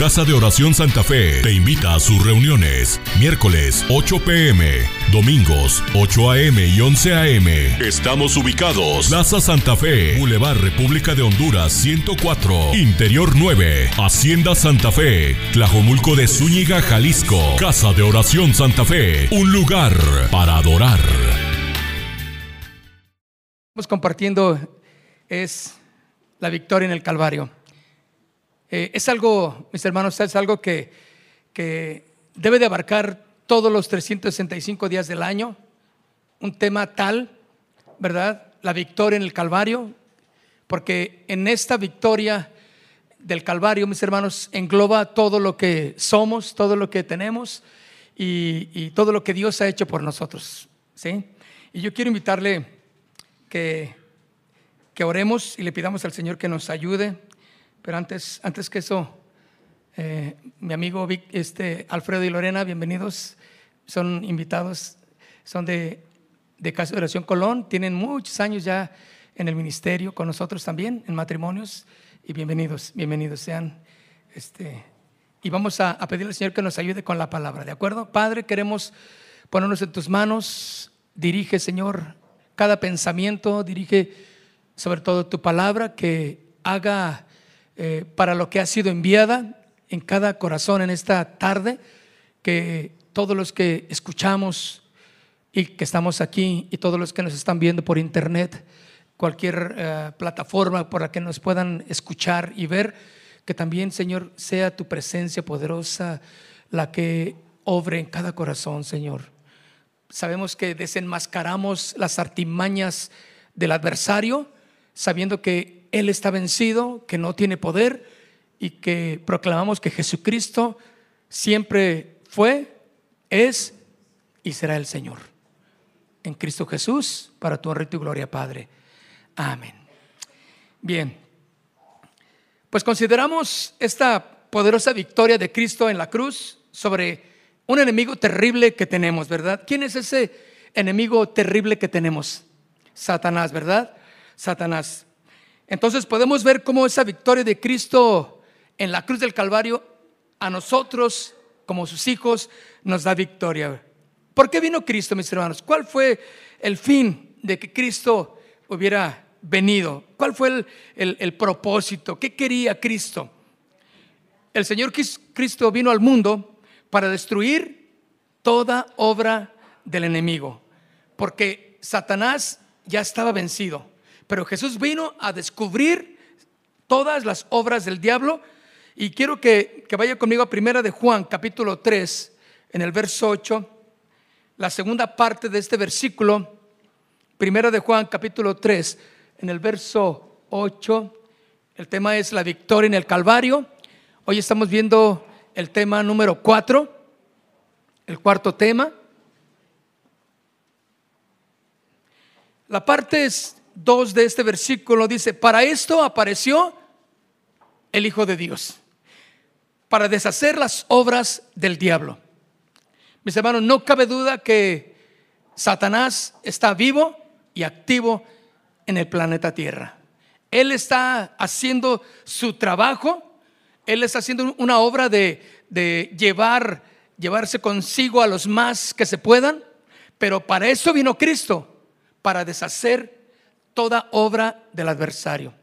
Casa de Oración Santa Fe te invita a sus reuniones. Miércoles 8 pm, domingos 8 am y 11 am. Estamos ubicados. Plaza Santa Fe, Boulevard República de Honduras 104, Interior 9, Hacienda Santa Fe, Tlajomulco de Zúñiga, Jalisco. Casa de Oración Santa Fe, un lugar para adorar. Estamos compartiendo es la victoria en el Calvario. Eh, es algo, mis hermanos, es algo que, que debe de abarcar todos los 365 días del año, un tema tal, ¿verdad? La victoria en el Calvario, porque en esta victoria del Calvario, mis hermanos, engloba todo lo que somos, todo lo que tenemos y, y todo lo que Dios ha hecho por nosotros, ¿sí? Y yo quiero invitarle que, que oremos y le pidamos al Señor que nos ayude pero antes, antes que eso, eh, mi amigo este, Alfredo y Lorena, bienvenidos. Son invitados, son de, de Casa de Oración Colón, tienen muchos años ya en el ministerio con nosotros también, en matrimonios. Y bienvenidos, bienvenidos sean. Este, y vamos a, a pedirle al Señor que nos ayude con la palabra, ¿de acuerdo? Padre, queremos ponernos en tus manos. Dirige, Señor, cada pensamiento, dirige sobre todo tu palabra que haga eh, para lo que ha sido enviada en cada corazón en esta tarde, que todos los que escuchamos y que estamos aquí y todos los que nos están viendo por internet, cualquier eh, plataforma por la que nos puedan escuchar y ver, que también, Señor, sea tu presencia poderosa la que obre en cada corazón, Señor. Sabemos que desenmascaramos las artimañas del adversario, sabiendo que él está vencido, que no tiene poder y que proclamamos que Jesucristo siempre fue, es y será el Señor. En Cristo Jesús, para tu honra y tu gloria, Padre. Amén. Bien, pues consideramos esta poderosa victoria de Cristo en la cruz sobre un enemigo terrible que tenemos, ¿verdad? ¿Quién es ese enemigo terrible que tenemos? Satanás, ¿verdad? Satanás. Entonces podemos ver cómo esa victoria de Cristo en la cruz del Calvario a nosotros, como sus hijos, nos da victoria. ¿Por qué vino Cristo, mis hermanos? ¿Cuál fue el fin de que Cristo hubiera venido? ¿Cuál fue el, propósito? ¿Qué quería Cristo? El Señor Cristo vino al mundo para destruir toda obra del enemigo, porque Satanás ya estaba vencido. Pero Jesús vino a descubrir todas las obras del diablo. Y quiero que, vaya conmigo a primera de Juan, capítulo 3, en el verso 8, la segunda parte de este versículo. Primera de Juan, capítulo 3, en el verso 8. El tema es la victoria en el Calvario. Hoy estamos viendo el tema número 4, el cuarto tema. La parte es 2 de este versículo dice, para esto apareció el Hijo de Dios, para deshacer las obras del diablo. Mis hermanos, no cabe duda que Satanás está vivo y activo en el planeta Tierra. Él está haciendo su trabajo, él está haciendo una obra de, de llevar, llevarse consigo a los más que se puedan, pero para eso vino Cristo, para deshacer toda obra del adversario.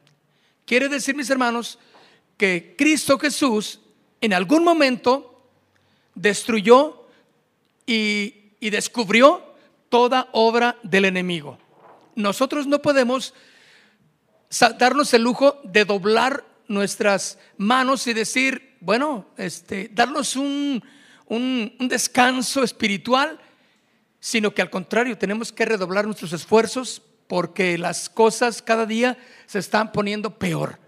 Quiere decir, mis hermanos, que Cristo Jesús en algún momento destruyó y, descubrió toda obra del enemigo. Nosotros no podemos darnos el lujo de doblar nuestras manos y decir, bueno, este, darnos un, un, un descanso espiritual, sino que al contrario, tenemos que redoblar nuestros esfuerzos porque las cosas cada día se están poniendo peor.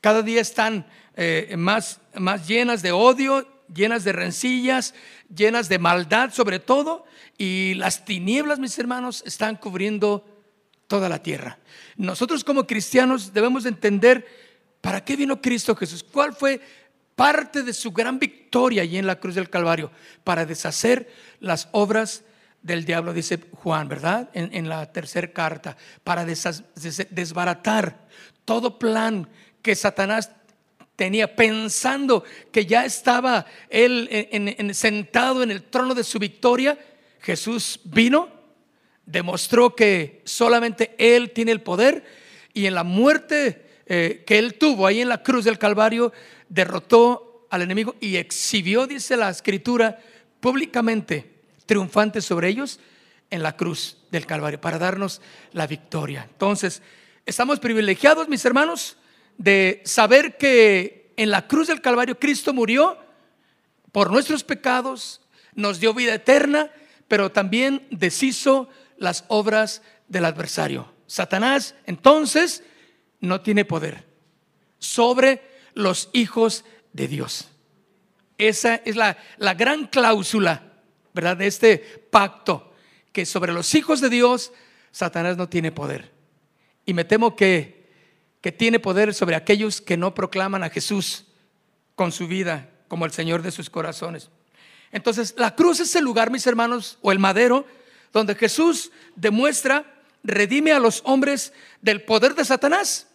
Cada día están eh, más, más llenas de odio, llenas de rencillas, llenas de maldad sobre todo, y las tinieblas, mis hermanos, están cubriendo toda la tierra. Nosotros como cristianos debemos entender para qué vino Cristo Jesús, cuál fue parte de su gran victoria allí en la cruz del Calvario, para deshacer las obras del diablo, dice Juan, ¿verdad? En, la tercera carta, para desbaratar todo plan que Satanás tenía, pensando que ya estaba él sentado en el trono de su victoria, Jesús vino, demostró que solamente Él tiene el poder y en la muerte eh, que Él tuvo ahí en la cruz del Calvario, derrotó al enemigo y exhibió, dice la escritura, públicamente, triunfante sobre ellos en la cruz del Calvario, para darnos la victoria. Entonces, estamos privilegiados, mis hermanos, de saber que en la cruz del Calvario Cristo murió por nuestros pecados, nos dio vida eterna, pero también deshizo las obras del adversario. Satanás entonces no tiene poder sobre los hijos de Dios. Esa es la, la gran cláusula, ¿verdad? De este pacto, que sobre los hijos de Dios Satanás no tiene poder. Y me temo que, que tiene poder sobre aquellos que no proclaman a Jesús con su vida como el Señor de sus corazones. Entonces, la cruz es el lugar, mis hermanos, o el madero, donde Jesús demuestra, redime a los hombres del poder de Satanás.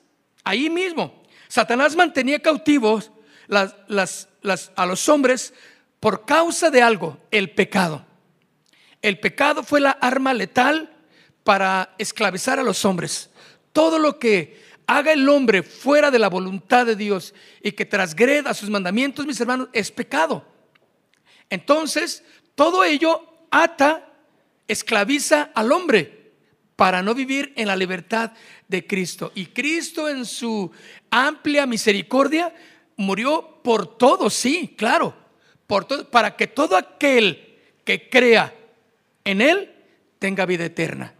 Ahí mismo, Satanás mantenía cautivos a los hombres por causa de algo, el pecado. El pecado fue la arma letal para esclavizar a los hombres. Todo lo que haga el hombre fuera de la voluntad de Dios y que transgreda sus mandamientos, mis hermanos, es pecado. Entonces, todo ello ata, esclaviza al hombre para no vivir en la libertad de Cristo. Y Cristo en su amplia misericordia murió por todo, sí, claro, para que todo aquel que crea en Él tenga vida eterna.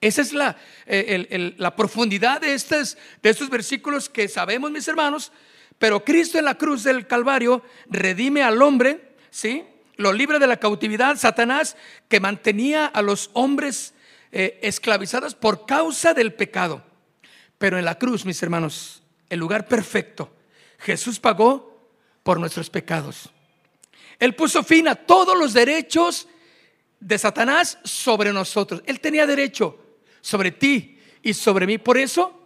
Esa es la, eh, profundidad de estos, de estos versículos que sabemos, mis hermanos. Pero Cristo en la cruz del Calvario redime al hombre, ¿sí? Lo libra de la cautividad, Satanás, que mantenía a los hombres eh, esclavizados por causa del pecado. Pero en la cruz, mis hermanos, el lugar perfecto, Jesús pagó por nuestros pecados. Él puso fin a todos los derechos de Satanás sobre nosotros. Él tenía derecho sobre ti y sobre mí. Por eso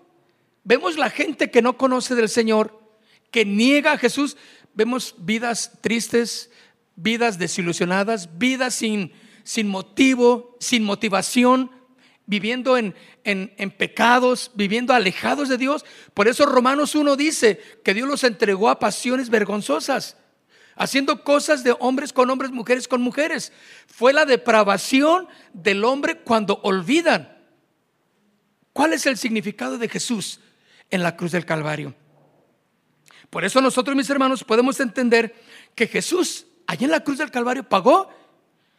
vemos la gente que no conoce del Señor, que niega a Jesús. Vemos vidas tristes, vidas desilusionadas, vidas sin, sin motivo, sin motivación, viviendo en, en, pecados, viviendo alejados de Dios. Por eso Romanos 1 dice que Dios los entregó a pasiones vergonzosas, haciendo cosas de hombres con hombres, mujeres con mujeres. Fue la depravación del hombre cuando olvidan. ¿Cuál es el significado de Jesús en la cruz del Calvario? Por eso nosotros, mis hermanos, podemos entender que Jesús, allí en la cruz del Calvario, pagó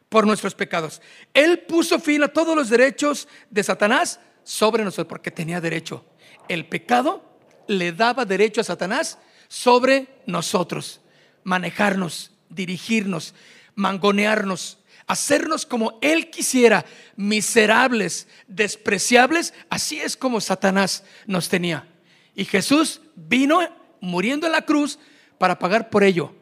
por nuestros pecados. Él puso fin a todos los derechos de Satanás sobre nosotros, porque tenía derecho. El pecado le daba derecho a Satanás sobre nosotros, manejarnos, dirigirnos, mangonearnos, hacernos como Él quisiera, miserables, despreciables. Así es como Satanás nos tenía. Y Jesús vino muriendo en la cruz para pagar por ello.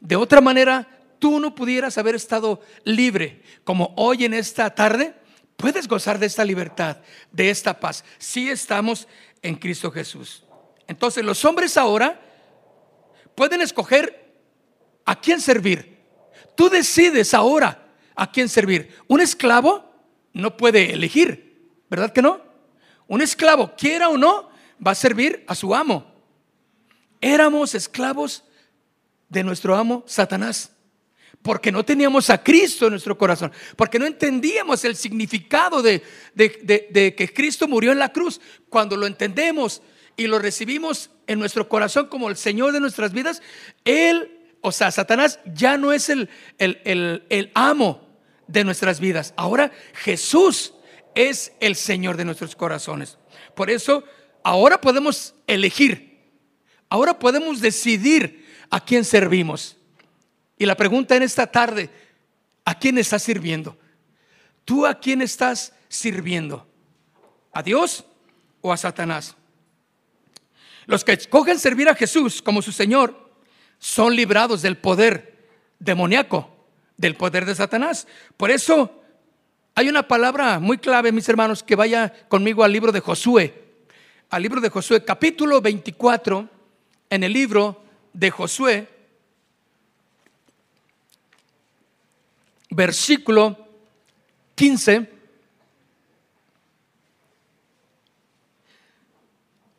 De otra manera, tú no pudieras haber estado libre como hoy en esta tarde, puedes gozar de esta libertad, de esta paz, si estamos en Cristo Jesús. Entonces los hombres ahora pueden escoger a quién servir. Tú decides ahora a quién servir. Un esclavo no puede elegir, ¿verdad que no? Un esclavo, quiera o no, va a servir a su amo. Éramos esclavos de nuestro amo Satanás porque no teníamos a Cristo en nuestro corazón, porque no entendíamos el significado de, que Cristo murió en la cruz. Cuando lo entendemos y lo recibimos en nuestro corazón como el Señor de nuestras vidas, Él, o sea, Satanás ya no es el, el, el amo de nuestras vidas. Ahora Jesús es el Señor de nuestros corazones. Por eso, ahora podemos elegir, ahora podemos decidir a quién servimos. Y la pregunta en esta tarde, ¿a quién estás sirviendo? ¿Tú a quién estás sirviendo? ¿A Dios o a Satanás? Los que escogen servir a Jesús como su Señor son librados del poder demoníaco, del poder de Satanás. Por eso hay una palabra muy clave, mis hermanos, que vaya conmigo al libro de Josué, al libro de Josué, capítulo 24, en el libro de Josué, versículo 15.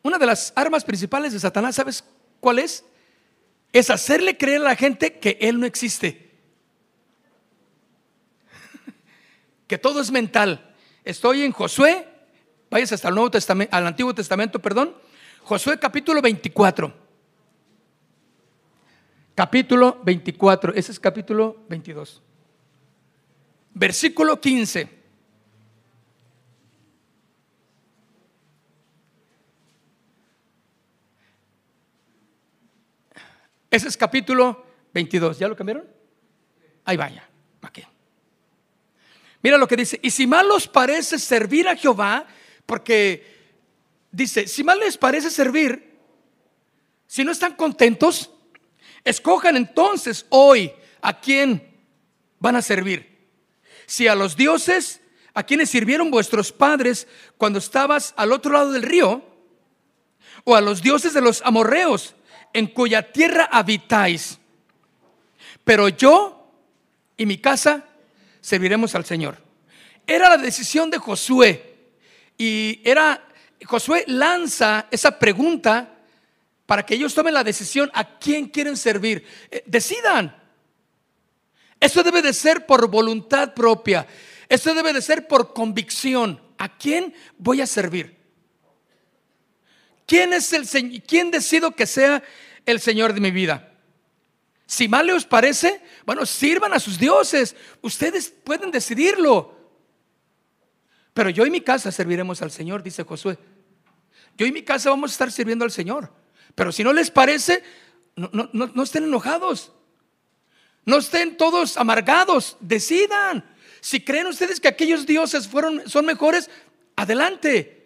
Una de las armas principales de Satanás, ¿sabes cuál es? Es hacerle creer a la gente que Él no existe. Que todo es mental. Estoy en Josué, vayas hasta el Nuevo Testamento, al Antiguo Testamento, perdón. Josué capítulo 24. Capítulo 24, ese es capítulo 22. Versículo 15. Ese es capítulo 22. ¿Ya lo cambiaron? Ahí vaya. Aquí. Mira lo que dice. Y si mal os parece servir a Jehová, porque dice, si mal les parece servir, si no están contentos, escojan entonces hoy a quién van a servir. Si a los dioses a quienes sirvieron vuestros padres cuando estabas al otro lado del río, o a los dioses de los amorreos en cuya tierra habitáis. Pero yo y mi casa serviremos al Señor. Era la decisión de Josué. Y era, Josué lanza esa pregunta para que ellos tomen la decisión a quién quieren servir. Eh, decidan. Eso debe de ser por voluntad propia. Eso debe de ser por convicción. ¿A quién voy a servir? ¿Quién es el Señor? ¿Quién decido que sea el Señor de mi vida. Si mal les parece, bueno, sirvan a sus dioses. Ustedes pueden decidirlo. Pero yo y mi casa serviremos al Señor, dice Josué. Yo y mi casa vamos a estar sirviendo al Señor. Pero si no les parece, no, no estén enojados. No estén todos amargados. Decidan. Si creen ustedes que aquellos dioses fueron, son mejores, adelante.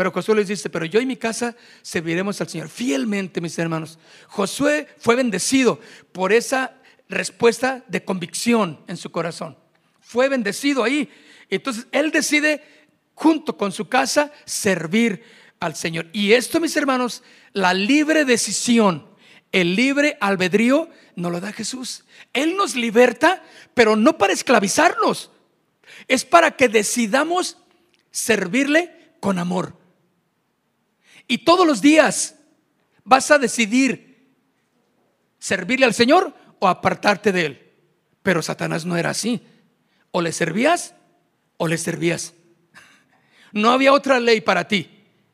Pero Josué les dice, pero yo y mi casa serviremos al Señor fielmente, mis hermanos. Josué fue bendecido por esa respuesta de convicción en su corazón. Fue bendecido ahí. Entonces él decide, junto con su casa, servir al Señor. Y esto, mis hermanos, la libre decisión, el libre albedrío, nos lo da Jesús. Él nos liberta, pero no para esclavizarnos. Es para que decidamos servirle con amor. Y todos los días vas a decidir servirle al Señor o apartarte de Él. Pero Satanás no era así. O le servías o le servías. No había otra ley para ti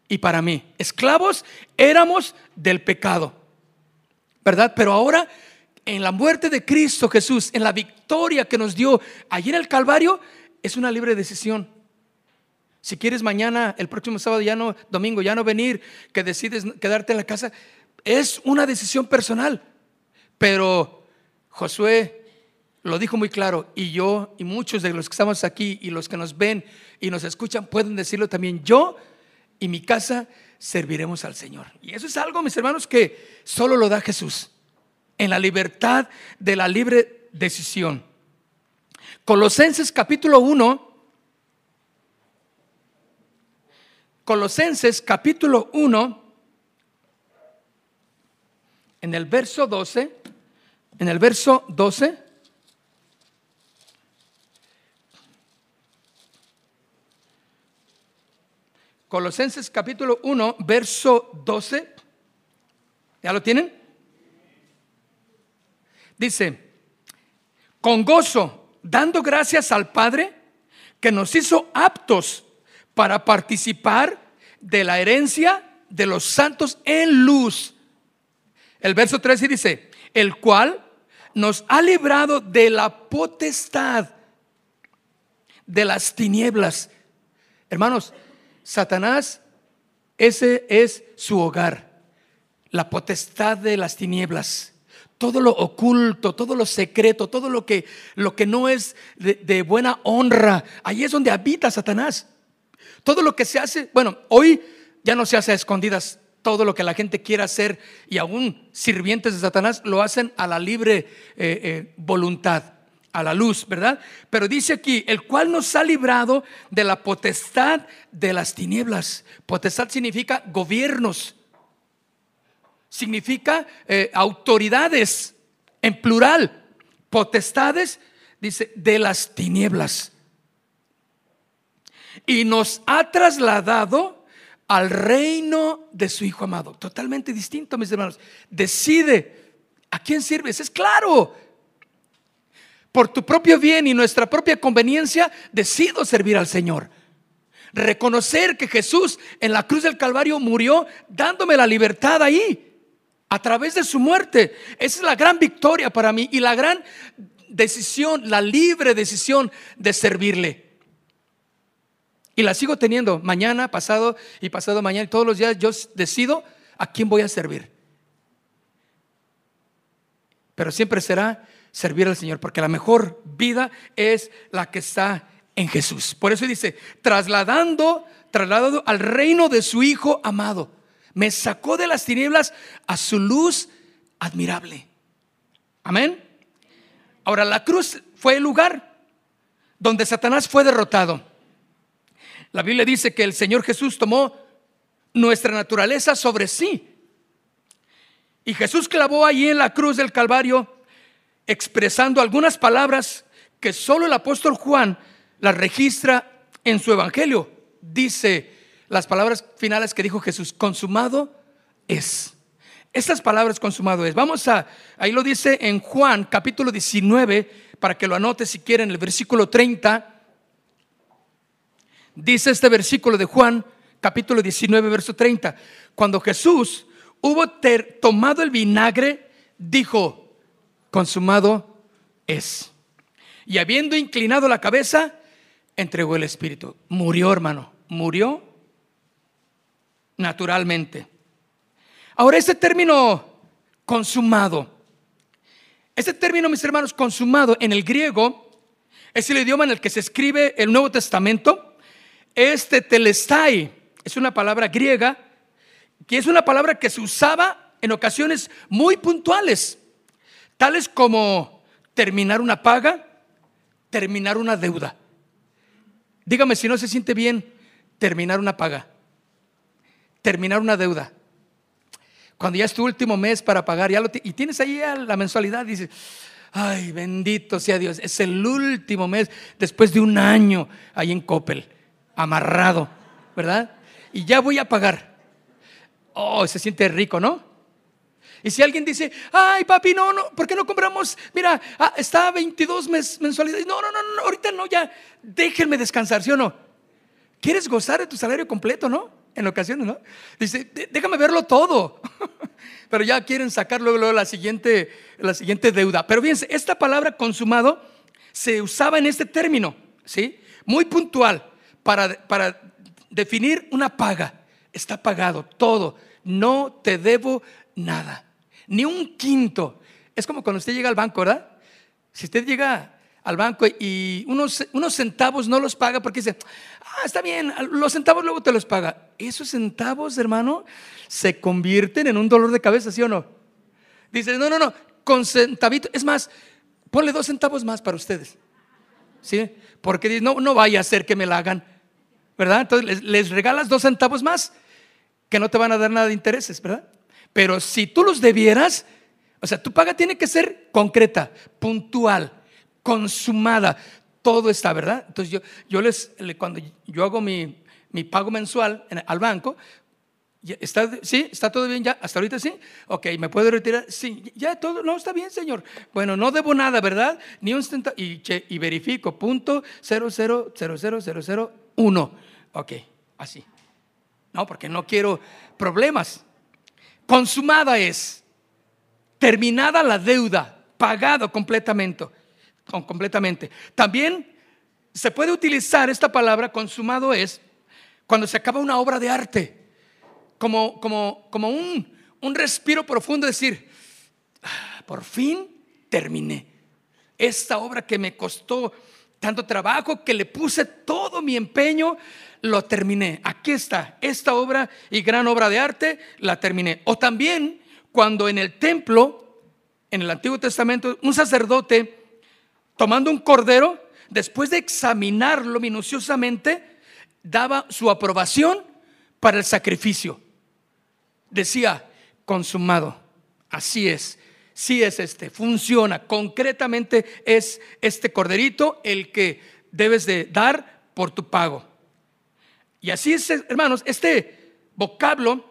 y para mí. Esclavos éramos del pecado. ¿Verdad? Pero ahora, en la muerte de Cristo Jesús, en la victoria que nos dio allí en el Calvario, es una libre decisión. Si quieres mañana, el próximo sábado, ya no, domingo, ya no venir, que decides quedarte en la casa, es una decisión personal. Pero Josué lo dijo muy claro y yo y muchos de los que estamos aquí y los que nos ven y nos escuchan pueden decirlo también. Yo y mi casa serviremos al Señor. Y eso es algo, mis hermanos, que solo lo da Jesús en la libertad de la libre decisión. Colosenses capítulo 1 Colosenses capítulo 1, en el verso 12, en el verso 12, Colosenses capítulo 1, verso 12, ¿ya lo tienen? Dice, con gozo, dando gracias al Padre que nos hizo aptos para participar de la herencia de los santos en luz. El verso 13 dice, el cual nos ha librado de la potestad de las tinieblas. Hermanos, Satanás, ese es su hogar, la potestad de las tinieblas. Todo lo oculto, todo lo secreto, todo lo que, lo que no es de, de buena honra, ahí es donde habita Satanás. Todo lo que se hace, bueno, hoy ya no se hace a escondidas. Todo lo que la gente quiera hacer y aún sirvientes de Satanás lo hacen a la libre eh, eh, voluntad, a la luz, ¿verdad? Pero dice aquí, el cual nos ha librado de la potestad de las tinieblas. Potestad significa gobiernos. significa eh, autoridades en plural, potestades, dice, de las tinieblas. Y nos ha trasladado al reino de su Hijo amado. Totalmente distinto, mis hermanos. Decide a quién sirves. Es claro. Por tu propio bien y nuestra propia conveniencia, decido servir al Señor. Reconocer que Jesús en la cruz del Calvario murió dándome la libertad ahí, a través de su muerte. Esa es la gran victoria para mí y la gran decisión, la libre decisión de servirle. Y la sigo teniendo mañana, pasado y pasado mañana. Y todos los días yo decido a quién voy a servir. Pero siempre será servir al Señor, porque la mejor vida es la que está en Jesús. Por eso dice, trasladando, trasladado al reino de su Hijo amado. Me sacó de las tinieblas a su luz admirable. Amén. Ahora, la cruz fue el lugar donde Satanás fue derrotado. La Biblia dice que el Señor Jesús tomó nuestra naturaleza sobre sí. Y Jesús clavó allí en la cruz del Calvario expresando algunas palabras que solo el apóstol Juan las registra en su evangelio. Dice las palabras finales que dijo Jesús, consumado es. Estas palabras consumado es. Vamos a, ahí lo dice en Juan capítulo 19, para que lo anote si quieren, el versículo 30 Dice este versículo de Juan, capítulo 19, verso 30. Cuando Jesús hubo tomado el vinagre, dijo, consumado es. Y habiendo inclinado la cabeza, entregó el Espíritu. Murió, hermano, murió naturalmente. Ahora, este término consumado, este término, mis hermanos, consumado en el griego, es el idioma en el que se escribe el Nuevo Testamento este telestai es una palabra griega que es una palabra que se usaba en ocasiones muy puntuales, tales como terminar una paga, terminar una deuda. Dígame si no se siente bien terminar una paga, terminar una deuda. Cuando ya es tu último mes para pagar ya lo y tienes ahí la mensualidad, dices, ay, bendito sea Dios, es el último mes después de un año ahí en Coppel amarrado, ¿verdad? Y ya voy a pagar. Oh, se siente rico, ¿no? Y si alguien dice, ay papi, no, no, ¿por qué no compramos? Mira, ah, está a 22 mensualidades. No, no, no, no, ahorita no, ya déjenme descansar, ¿sí o no? ¿Quieres gozar de tu salario completo, no? En ocasiones, ¿no? Dice, déjame verlo todo. Pero ya quieren sacar luego, la, siguiente, la siguiente deuda. Pero fíjense, esta palabra consumado se usaba en este término, ¿sí? Muy puntual para, definir una paga. Está pagado todo. No te debo nada. Ni un quinto. Es como cuando usted llega al banco, ¿verdad? Si usted llega al banco y unos, unos centavos no los paga porque dice, ah, está bien, los centavos luego te los paga. Esos centavos, hermano, se convierten en un dolor de cabeza, ¿sí o no? Dice, no, no, no, con centavito. Es más, ponle dos centavos más para ustedes. ¿Sí? Porque no, no vaya a ser que me la hagan. ¿Verdad? Entonces les, regalas dos centavos más que no te van a dar nada de intereses, ¿verdad? Pero si tú los debieras, o sea, tu paga tiene que ser concreta, puntual, consumada, todo está, ¿verdad? Entonces yo, yo les, cuando yo hago mi, mi pago mensual al banco, ¿Está, ¿Sí? ¿Está todo bien ya? ¿Hasta ahorita sí? Ok, ¿me puedo retirar? Sí, ya todo, no, está bien, señor. Bueno, no debo nada, ¿verdad? Ni un centavo. Y, y verifico, punto cero, cero, cero, cero, cero, cero, uno. Ok, así. No, porque no quiero problemas. Consumada es, terminada la deuda, pagado completamente. completamente. También se puede utilizar esta palabra, consumado es, cuando se acaba una obra de arte, como, como, como un, un respiro profundo, decir, ah, por fin terminé. Esta obra que me costó tanto trabajo, que le puse todo mi empeño, lo terminé. Aquí está, esta obra y gran obra de arte, la terminé. O también cuando en el templo, en el Antiguo Testamento, un sacerdote, tomando un cordero, después de examinarlo minuciosamente, daba su aprobación para el sacrificio. Decía, consumado. Así es. Sí es este, funciona. Concretamente es este corderito el que debes de dar por tu pago. Y así es, hermanos, este vocablo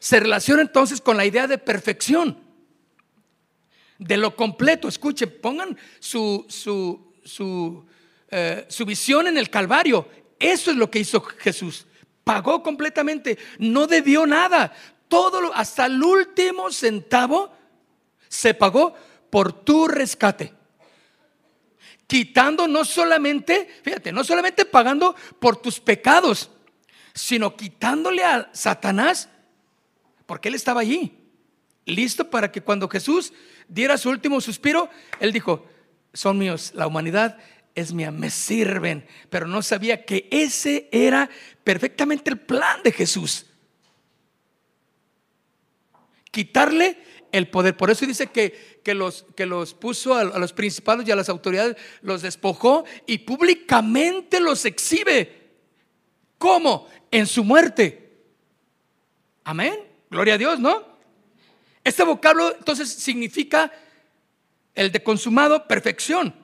se relaciona entonces con la idea de perfección, de lo completo. Escuchen, pongan su, su, su, eh, su visión en el Calvario. Eso es lo que hizo Jesús. Pagó completamente, no debió nada. Todo, hasta el último centavo, se pagó por tu rescate. Quitando no solamente, fíjate, no solamente pagando por tus pecados, sino quitándole a Satanás, porque él estaba allí, listo para que cuando Jesús diera su último suspiro, él dijo, son míos, la humanidad es mía, me sirven, pero no sabía que ese era perfectamente el plan de Jesús. Quitarle el poder. Por eso dice que, que, los, que los puso a, los principales y a las autoridades, los despojó y públicamente los exhibe. ¿Cómo? En su muerte. Amén. Gloria a Dios, ¿no? Este vocablo entonces significa el de consumado, perfección,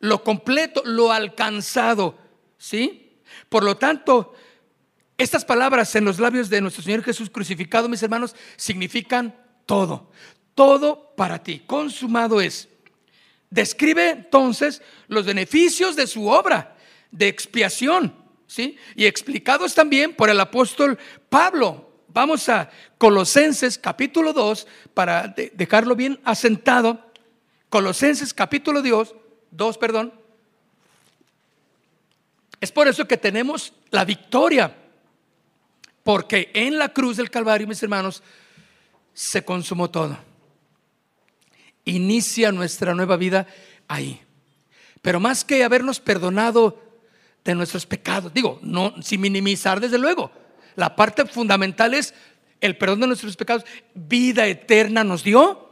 lo completo, lo alcanzado, ¿sí? Por lo tanto, estas palabras en los labios de nuestro Señor Jesús crucificado, mis hermanos, significan todo, todo para ti, consumado es. Describe entonces los beneficios de su obra de expiación, ¿sí? Y explicados también por el apóstol Pablo. Vamos a Colosenses capítulo 2 para dejarlo bien asentado. Colosenses capítulo 2, 2, perdón. Es por eso que tenemos la victoria. Porque en la cruz del Calvario, mis hermanos, se consumó todo. Inicia nuestra nueva vida ahí. Pero más que habernos perdonado de nuestros pecados, digo, no sin minimizar desde luego. La parte fundamental es el perdón de nuestros pecados, vida eterna nos dio,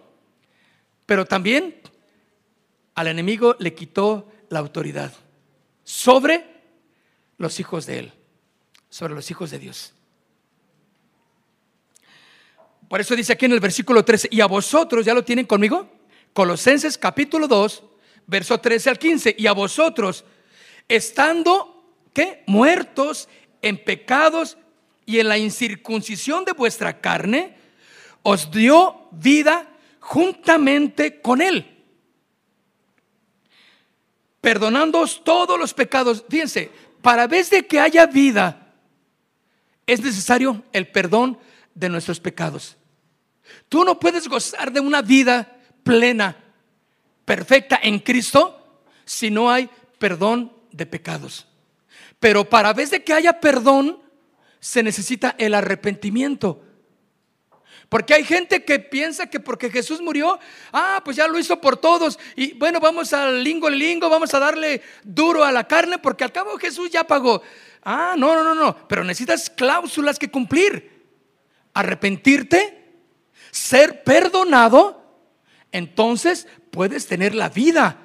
pero también al enemigo le quitó la autoridad sobre los hijos de él, sobre los hijos de Dios. Por eso dice aquí en el versículo 13, y a vosotros, ¿ya lo tienen conmigo? Colosenses capítulo 2, verso 13 al 15, y a vosotros, estando, ¿qué? Muertos en pecados y en la incircuncisión de vuestra carne, os dio vida juntamente con él perdonándoos todos los pecados. Fíjense, para vez de que haya vida, es necesario el perdón de nuestros pecados. Tú no puedes gozar de una vida plena, perfecta en Cristo, si no hay perdón de pecados. Pero para vez de que haya perdón, se necesita el arrepentimiento. Porque hay gente que piensa que porque Jesús murió, ah, pues ya lo hizo por todos. Y bueno, vamos al lingo lingo, vamos a darle duro a la carne, porque al cabo Jesús ya pagó. Ah, no, no, no, no. Pero necesitas cláusulas que cumplir. Arrepentirte, ser perdonado, entonces puedes tener la vida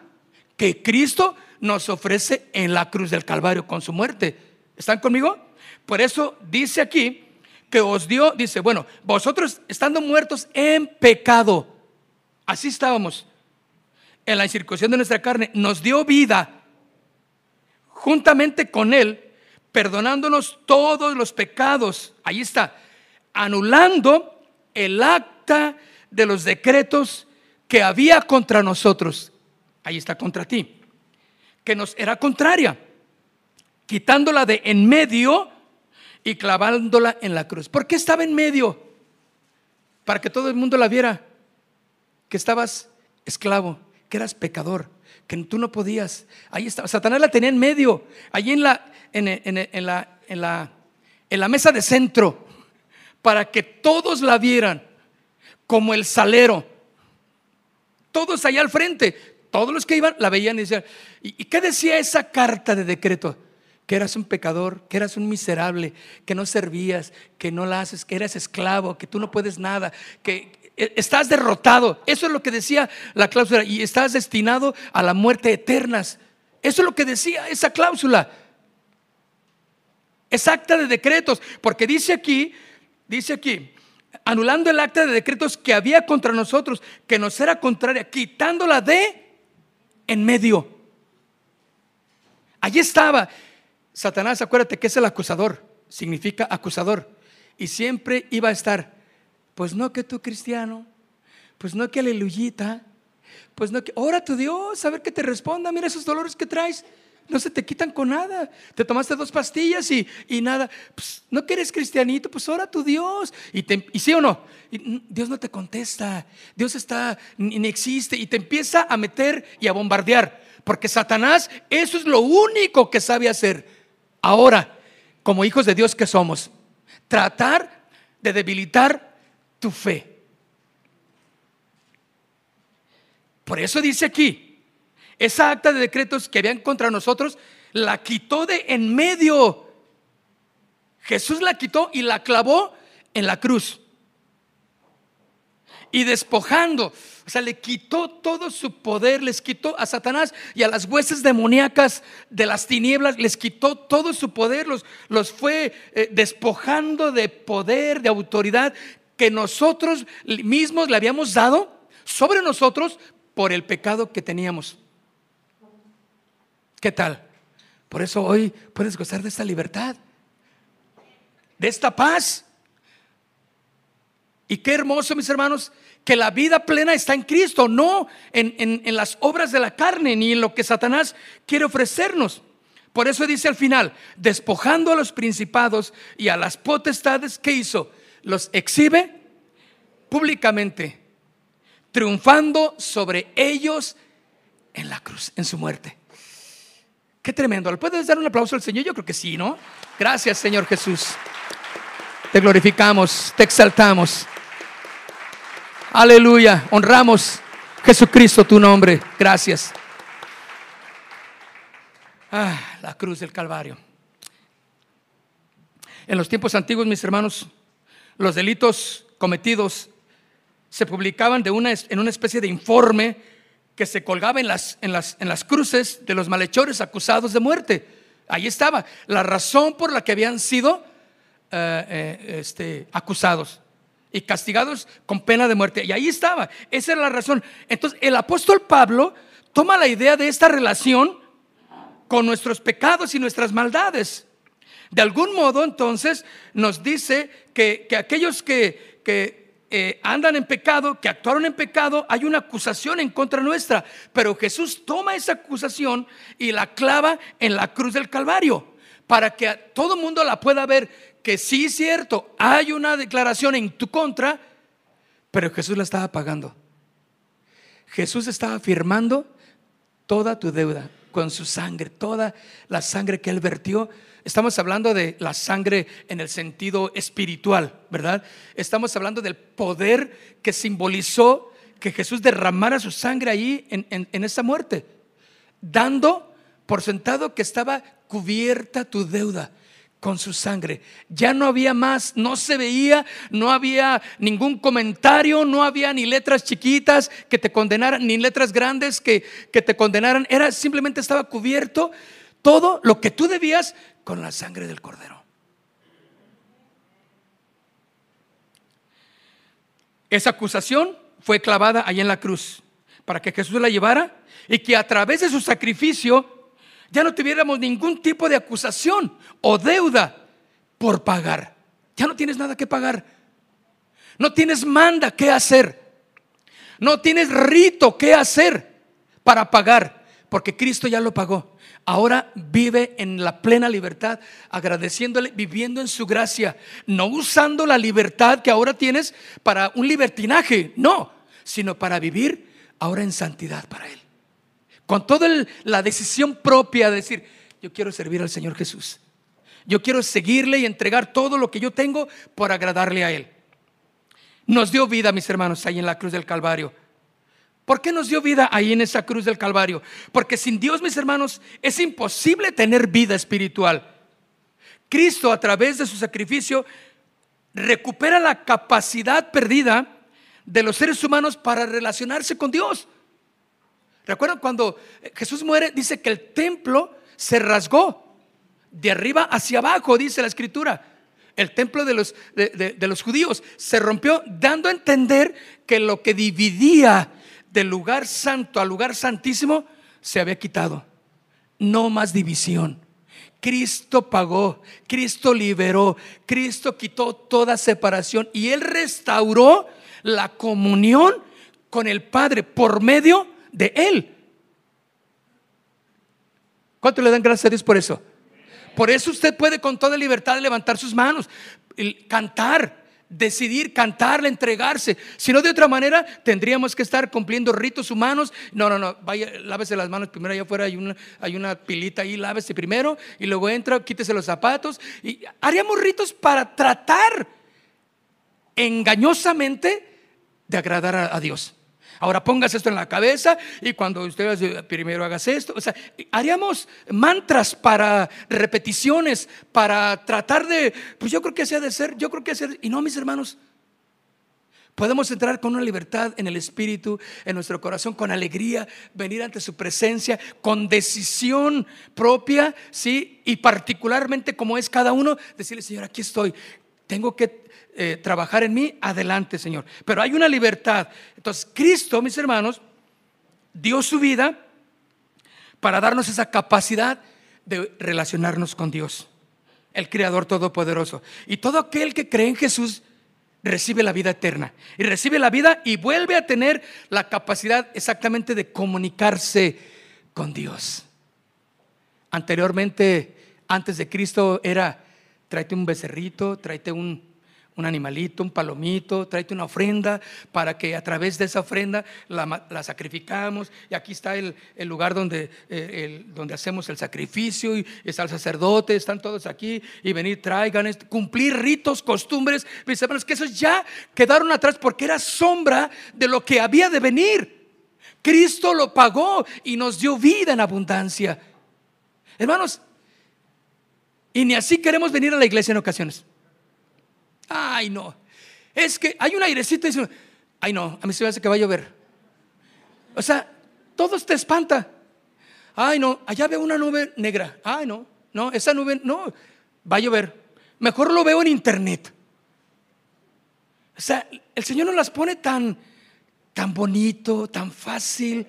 que Cristo nos ofrece en la cruz del Calvario con su muerte. ¿Están conmigo? Por eso dice aquí que os dio, dice, bueno, vosotros estando muertos en pecado, así estábamos, en la incircuncisión de nuestra carne, nos dio vida juntamente con Él, perdonándonos todos los pecados. Ahí está, anulando el de los decretos que había contra nosotros. Ahí está contra ti, que nos era contraria, quitándola de en medio y clavándola en la cruz. ¿Por qué estaba en medio? Para que todo el mundo la viera. Que estabas esclavo, que eras pecador, que tú no podías. Ahí estaba. Satanás la tenía en medio, allí en la mesa de centro, para que todos la vieran como el salero. Todos allá al frente, todos los que iban la veían y decían, ¿y qué decía esa carta de decreto? que eras un pecador, que eras un miserable, que no servías, que no la haces, que eras esclavo, que tú no puedes nada, que estás derrotado. Eso es lo que decía la cláusula y estás destinado a la muerte eterna. Eso es lo que decía esa cláusula. Es acta de decretos, porque dice aquí, dice aquí, anulando el acta de decretos que había contra nosotros, que nos era contraria, quitándola de en medio. Allí estaba. Satanás, acuérdate que es el acusador, significa acusador. Y siempre iba a estar, pues no que tú cristiano, pues no que aleluyita, pues no que, ora tu Dios, a ver que te responda, mira esos dolores que traes no se te quitan con nada. Te tomaste dos pastillas y, nada. Pues, no que eres cristianito, pues ora a tu Dios. Y, y sí o no, Dios no te contesta. Dios está, ni existe. Y te empieza a meter y a bombardear. Porque Satanás, eso es lo único que sabe hacer. Ahora, como hijos de Dios que somos, tratar de debilitar tu fe. Por eso dice aquí, esa acta de decretos que habían contra nosotros, la quitó de en medio. Jesús la quitó y la clavó en la cruz. Y despojando, o sea, le quitó todo su poder, les quitó a Satanás y a las huestes demoníacas de las tinieblas, les quitó todo su poder, los, los fue eh, despojando de poder, de autoridad que nosotros mismos le habíamos dado sobre nosotros por el pecado que teníamos. ¿Qué tal? Por eso hoy puedes gozar de esta libertad, de esta paz. Y qué hermoso, mis hermanos, que la vida plena está en Cristo, no en, en, las obras de la carne ni en lo que Satanás quiere ofrecernos. Por eso dice al final, despojando a los principados y a las potestades que hizo, los exhibe públicamente, triunfando sobre ellos en la cruz, en su muerte. Qué tremendo. ¿Le puedes dar un aplauso al Señor? Yo creo que sí, ¿no? Gracias, Señor Jesús. Te glorificamos, te exaltamos. Aleluya. Honramos, Jesucristo, tu nombre. Gracias. Ah, la cruz del Calvario. En los tiempos antiguos, mis hermanos, los delitos cometidos se publicaban de una, en una especie de informe que se colgaba en las, en las, en las cruces de los malhechores acusados de muerte. Ahí estaba la razón por la que habían sido eh, eh, este, acusados y castigados con pena de muerte. Y ahí estaba, esa era la razón. Entonces, el apóstol Pablo toma la idea de esta relación con nuestros pecados y nuestras maldades. De algún modo, entonces, nos dice que, que aquellos que, que eh, andan en pecado, que actuaron en pecado, hay una acusación en contra nuestra. Pero Jesús toma esa acusación y la clava en la cruz del Calvario para que todo el mundo la pueda ver que sí es cierto, hay una declaración en tu contra, pero Jesús la estaba pagando. Jesús estaba firmando toda tu deuda con su sangre, toda la sangre que él vertió Estamos hablando de la sangre en el sentido espiritual, ¿verdad? Estamos hablando del poder que simbolizó que Jesús derramara su sangre ahí en, esa muerte, dando por sentado que estaba cubierta tu deuda con su sangre. Ya no había más, no se veía, no había ningún comentario, no había ni letras chiquitas que te condenaran, ni letras grandes que, que te condenaran. Era simplemente estaba cubierto todo lo que tú debías con la sangre del cordero. Esa acusación fue clavada ahí en la cruz para que Jesús la llevara y que a través de su sacrificio ya no tuviéramos ningún tipo de acusación o deuda por pagar. Ya no tienes nada que pagar. No tienes manda que hacer. No tienes rito que hacer para pagar, porque Cristo ya lo pagó ahora vive en la plena libertad, agradeciéndole, viviendo en su gracia, no usando la libertad que ahora tienes para un libertinaje, no, sino para vivir ahora en santidad para Él. Con toda la decisión propia de decir, yo quiero servir al Señor Jesús. Yo quiero seguirle y entregar todo lo que yo tengo por agradarle a Él. Nos dio vida, mis hermanos, ahí en la cruz del Calvario ¿Por qué nos dio vida ahí en esa cruz del Calvario? Porque sin Dios, mis hermanos, es imposible tener vida espiritual. Cristo, a través de su sacrificio, recupera la capacidad perdida de los seres humanos para relacionarse con Dios. ¿Recuerdan cuando Jesús muere? Dice que el templo se rasgó de arriba hacia abajo, dice la escritura. el templo de los, de, los judíos. Se rompió dando a entender que lo que dividía del lugar santo al lugar santísimo se había quitado. No más división. Cristo pagó, Cristo liberó, Cristo quitó toda separación y Él restauró la comunión con el Padre por medio de Él. ¿Cuánto le dan gracias a Dios por eso? Por eso usted puede con toda libertad levantar sus manos, cantar, decidir cantarle, entregarse. Si no, de otra manera, tendríamos que estar cumpliendo ritos humanos. No, no, no, vaya, lávese las manos primero. Allá afuera hay una, hay una pilita ahí, lávese primero y luego entra, quítese los zapatos. Y haríamos ritos para tratar engañosamente de agradar a Dios. Ahora pongas esto en la cabeza y cuando usted primero hagas esto, o sea, haríamos mantras para repeticiones, para tratar de, pues yo creo que así de ser, yo creo que hacer, y no mis hermanos, Podemos entrar con una libertad en el espíritu, en nuestro corazón, con alegría, venir ante su presencia, con decisión propia, ¿sí? Y particularmente como es cada uno, decirle, Señor, aquí estoy. Tengo que eh, trabajar en mí, adelante, Señor. Pero hay una libertad. Entonces, Cristo, mis hermanos, dio su vida para darnos esa capacidad de relacionarnos con Dios, el Creador Todopoderoso. Y todo aquel que cree en Jesús recibe la vida eterna. Y recibe la vida y vuelve a tener la capacidad exactamente de comunicarse con Dios. Anteriormente, antes de Cristo, era tráete un becerrito, tráete un, un animalito, un palomito, tráete una ofrenda para que a través de esa ofrenda la, sacrificamos. Y aquí está el, lugar donde, eh, donde hacemos el sacrificio y está el sacerdote, están todos aquí y venir, traigan, cumplir ritos, costumbres. Mis hermanos, que esos ya quedaron atrás porque era sombra de lo que había de venir. Cristo lo pagó y nos dio vida en abundancia. Hermanos, y ni así queremos venir a la iglesia en ocasiones. Ay, no. Es que hay un airecito y dice, ay, no, a mí se me hace que va a llover. O sea, todo te espanta. Ay, no, allá veo una nube negra. Ay, no, no, esa nube, no, va a llover. Mejor lo veo en internet. O sea, el Señor nos las pone tan, tan bonito, tan fácil,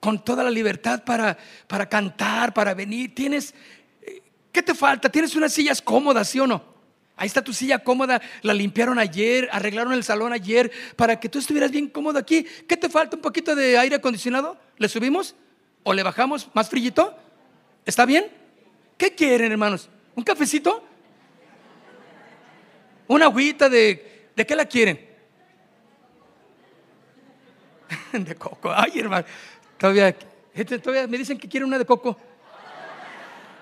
con toda la libertad para, para cantar, para venir. Tienes, eh, ¿qué te falta? ¿Tienes unas sillas cómodas, sí o no? Ahí está tu silla cómoda, la limpiaron ayer, arreglaron el salón ayer para que tú estuvieras bien cómodo aquí. ¿Qué te falta? ¿Un poquito de aire acondicionado? ¿Le subimos? ¿O le bajamos más frillito? ¿Está bien? ¿Qué quieren, hermanos? ¿Un cafecito? ¿Una agüita de... ¿De qué la quieren? de coco. Ay, hermano. Todavía, todavía me dicen que quieren una de coco.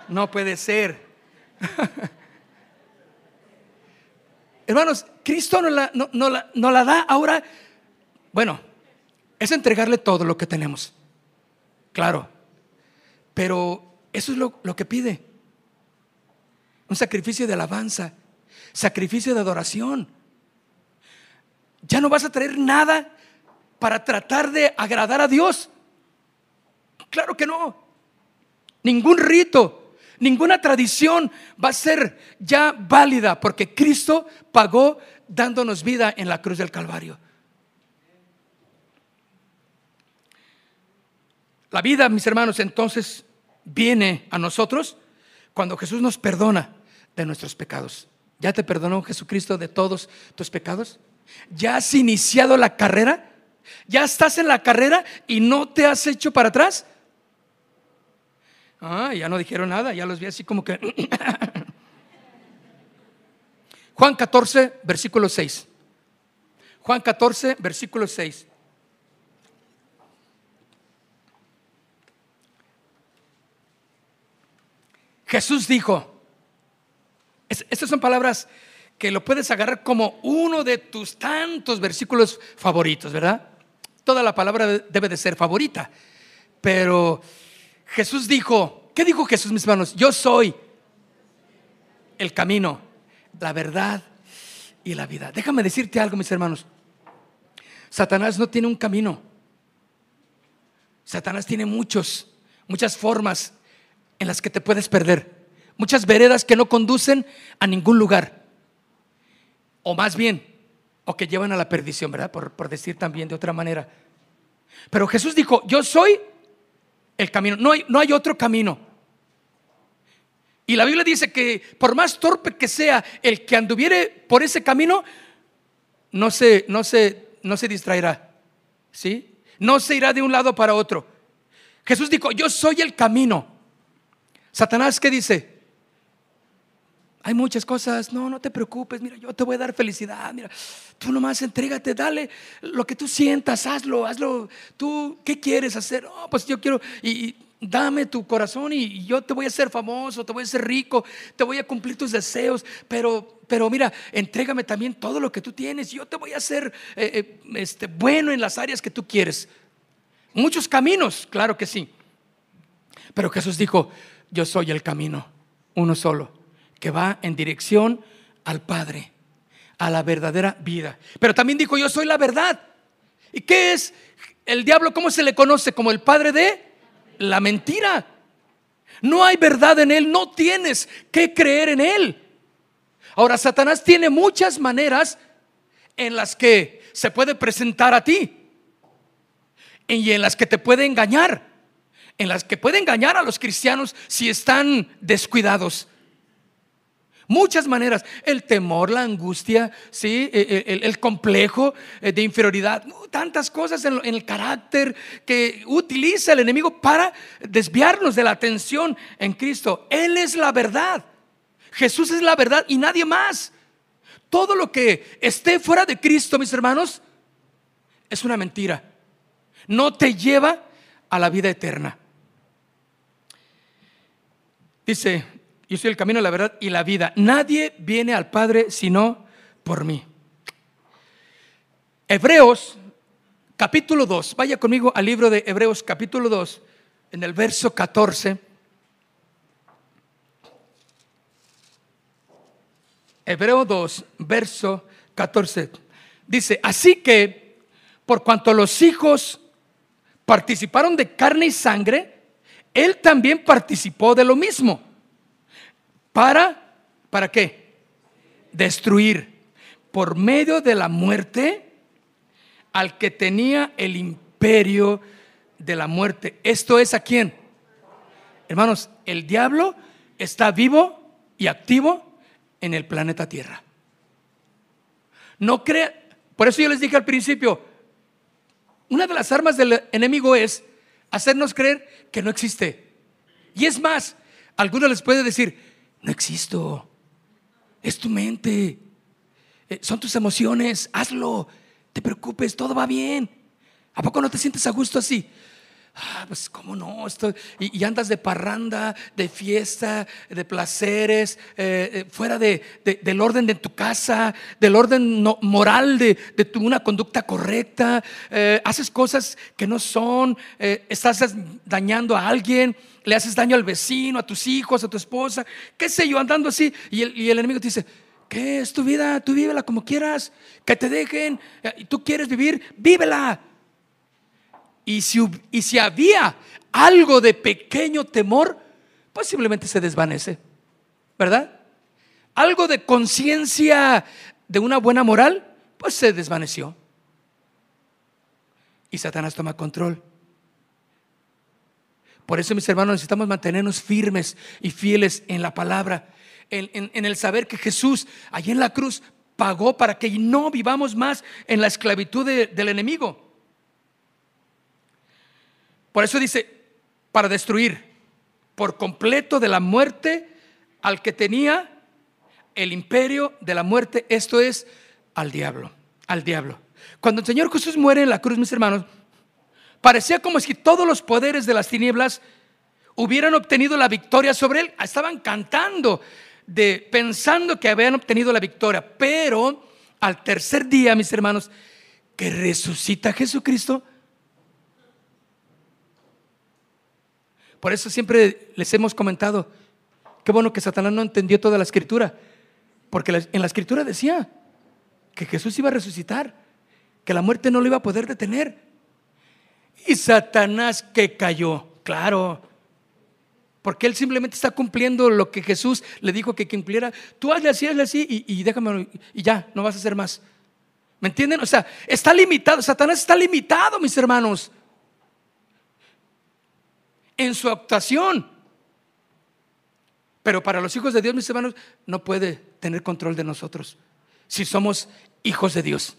No puede ser. Hermanos, Cristo no la, no, la, da ahora. Bueno, es entregarle todo lo que tenemos. Claro. Pero eso es lo, lo que pide. Un sacrificio de alabanza, sacrificio de adoración. Ya no vas a traer nada para tratar de agradar a Dios. Claro que no. Ningún rito Ninguna tradición va a ser ya válida porque Cristo pagó dándonos vida en la cruz del Calvario. La vida, mis hermanos, entonces viene a nosotros cuando Jesús nos perdona de nuestros pecados. ¿Ya te perdonó Jesucristo de todos tus pecados? ¿Ya has iniciado la carrera? ¿Ya estás en la carrera y no te has hecho para atrás? Ah, ya no dijeron nada, ya los vi así como que... Juan 14, versículo 6. Juan 14, versículo 6. Jesús dijo, estas son palabras que lo puedes agarrar como uno de tus tantos versículos favoritos, ¿verdad? Toda la palabra debe de ser favorita, pero Jesús dijo, ¿qué dijo Jesús, mis hermanos? Yo soy el camino, la verdad y la vida. Déjame decirte algo, mis hermanos. Satanás no tiene un camino. Satanás tiene muchos, muchas formas en las que te puedes perder. Muchas veredas que no conducen a ningún lugar. o más bien, o que llevan a la perdición, ¿verdad? Por, por decir también de otra manera. Pero Jesús dijo, yo soy el camino, no hay, no hay otro camino. Y la Biblia dice que por más torpe que sea el que anduviere por ese camino, no se, no se, no se distraerá. ¿Sí? No se irá de un lado para otro. Jesús dijo, yo soy el camino. Satanás, ¿qué dice? Hay muchas cosas, no, no te preocupes, mira, yo te voy a dar felicidad, mira, tú nomás entrégate, dale lo que tú sientas, hazlo, hazlo, tú, ¿qué quieres hacer? Oh, pues yo quiero, y, dame tu corazón y, yo te voy a hacer famoso, te voy a hacer rico, te voy a cumplir tus deseos, pero, pero mira, entrégame también todo lo que tú tienes, yo te voy a hacer eh, eh, este, bueno en las áreas que tú quieres. Muchos caminos, claro que sí. Pero Jesús dijo, yo soy el camino, uno solo, que va en dirección al Padre, a la verdadera vida. Pero también dijo, yo soy la verdad. ¿Y qué es el diablo? ¿Cómo se le conoce? Como el padre de la mentira. No hay verdad en él, no tienes que creer en él. Ahora, Satanás tiene muchas maneras en las que se puede presentar a ti y en las que te puede engañar, en las que puede engañar a los cristianos si están descuidados. Muchas maneras, el temor, la angustia, ¿sí? E, e, el, complejo eh, de inferioridad, tantas cosas en, el carácter que utiliza el enemigo para desviarnos de la atención en Cristo. Él es la verdad. Jesús es la verdad y nadie más. Todo lo que esté fuera de Cristo, mis hermanos, es una mentira no te lleva a la vida eterna. Dice, yo soy el camino, la verdad y la vida. Nadie viene al Padre sino por mí. Hebreos capítulo 2, vaya conmigo al libro de Hebreos capítulo 2, en el verso 14. Hebreo 2, verso 14. Dice, así que por cuanto los hijos participaron de carne y sangre, Él también participó de lo mismo. ¿Para? ¿Para qué? Destruir por medio de la muerte al que tenía el imperio de la muerte. ¿Esto es a quién? Hermanos, el diablo está vivo y activo en el planeta Tierra. No crea, por eso yo les dije al principio, una de las armas del enemigo es hacernos creer que no existe. Y es más, algunos les puede decir, no existo, es tu mente, eh, son tus emociones, hazlo, te preocupes, todo va bien. ¿A poco no te sientes a gusto así? Ah, pues cómo no, y, andas de parranda, de fiesta, de placeres, eh, eh, fuera de, del orden de tu casa, del orden moral de, tu, una conducta correcta, eh, haces cosas que no son, estás dañando a alguien, le haces daño al vecino, a tus hijos, a tu esposa, qué sé yo, andando así, y el, y el enemigo te dice, ¿qué es tu vida? Tú vívela como quieras, que te dejen, y tú quieres vivir, vívela y si, había algo de pequeño temor, posiblemente se desvanece, ¿verdad? Algo de conciencia de una buena moral, pues se desvaneció. Y Satanás toma control. Por eso, mis hermanos, necesitamos mantenernos firmes y fieles en la palabra, en, el saber que Jesús, allí en la cruz, pagó para que no vivamos más en la esclavitud del enemigo. Por eso dice, para destruir por completo de la muerte al que tenía el imperio de la muerte, esto es al diablo, al diablo. Cuando el Señor Jesús muere en la cruz, mis hermanos, parecía como si todos los poderes de las tinieblas hubieran obtenido la victoria sobre él. Estaban cantando, de, pensando que habían obtenido la victoria. Pero al tercer día, mis hermanos, que resucita Jesucristo, Por eso siempre les hemos comentado, qué bueno que Satanás no entendió toda la escritura, porque en la escritura decía que Jesús iba a resucitar, que la muerte no lo iba a poder detener. Y Satanás que cayó, claro, Porque él simplemente está cumpliendo lo que Jesús le dijo que cumpliera. Tú hazle así, hazle así y, y déjame y ya, no vas a hacer más. ¿Me entienden? O sea, está limitado. Satanás está limitado, mis hermanos. En su actuación. Pero para los hijos de Dios, mis hermanos, no puede tener control de nosotros. Si somos hijos de Dios.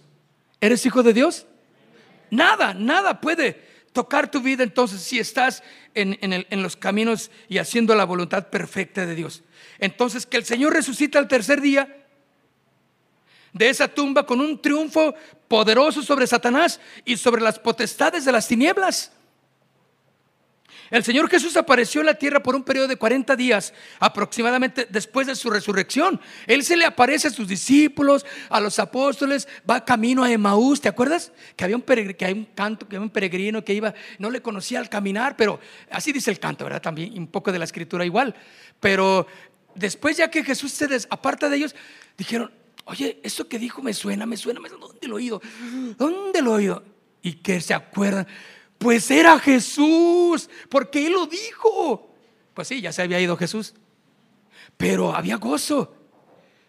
¿Eres hijo de Dios? Nada, nada puede tocar tu vida entonces si estás en, en, los caminos y haciendo la voluntad perfecta de Dios. Entonces que el Señor resucita al tercer día de esa tumba con un triunfo poderoso sobre Satanás y sobre las potestades de las tinieblas. El Señor Jesús apareció en la tierra por un periodo de 40 días aproximadamente después de su resurrección. Él se le aparece a sus discípulos, a los apóstoles, va camino a Emaús, ¿te acuerdas? Que había un canto, que había un peregrino que iba, no le conocía al caminar, pero así dice el canto, ¿verdad? También un poco de la escritura igual. Pero después ya que Jesús se aparta de ellos, dijeron, oye, eso que dijo me suena, me suena, me suena, ¿dónde lo he oído? ¿Dónde lo he oído? Y que se acuerdan pues era Jesús, porque Él lo dijo. Pues sí, ya se había ido Jesús. Pero había gozo,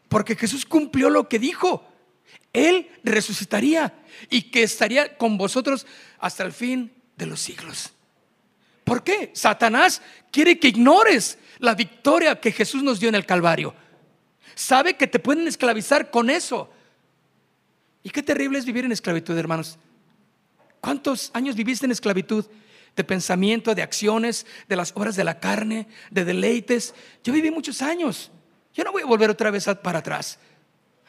porque Jesús cumplió lo que dijo. Él resucitaría y que estaría con vosotros hasta el fin de los siglos. ¿Por qué? Satanás quiere que ignores la victoria que Jesús nos dio en el Calvario. Sabe que te pueden esclavizar con eso. Y qué terrible es vivir en esclavitud, hermanos. ¿Cuántos años viviste en esclavitud? De pensamiento, de acciones, de las obras de la carne, de deleites. Yo viví muchos años. Yo no voy a volver otra vez para atrás.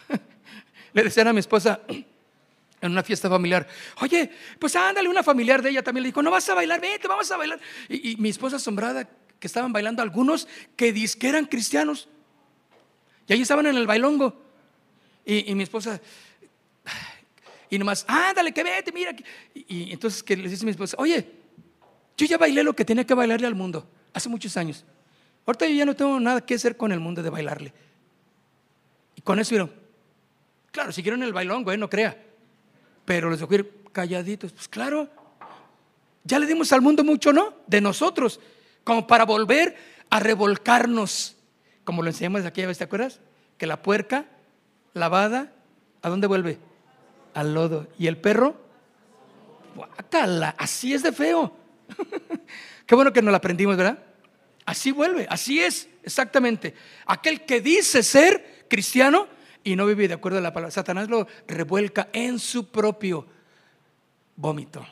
Le decían a mi esposa en una fiesta familiar, oye, pues ándale, una familiar de ella también le dijo, no vas a bailar, vete, vamos a bailar. Y, mi esposa asombrada que estaban bailando algunos que que eran cristianos. Y ahí estaban en el bailongo. y mi esposa, y nomás, ándale, que vete, mira. Y, entonces que les dice mi esposa, oye, yo ya bailé lo que tenía que bailarle al mundo hace muchos años. Ahorita yo ya no tengo nada que hacer con el mundo de bailarle. Y con eso vieron, claro, siguieron el bailón, güey, no crea. Pero les dejó calladitos. Pues claro, ya le dimos al mundo mucho, ¿no? De nosotros, como para volver a revolcarnos, como lo enseñamos aquí, ¿te acuerdas? Que la puerca lavada, ¿a dónde vuelve? Al lodo. ¿Y el perro? Guácala, así es de feo. Qué bueno que nos lo aprendimos, ¿verdad? Así vuelve, así es, exactamente. Aquel que dice ser cristiano y no vive de acuerdo a la palabra. Satanás lo revuelca en su propio vómito.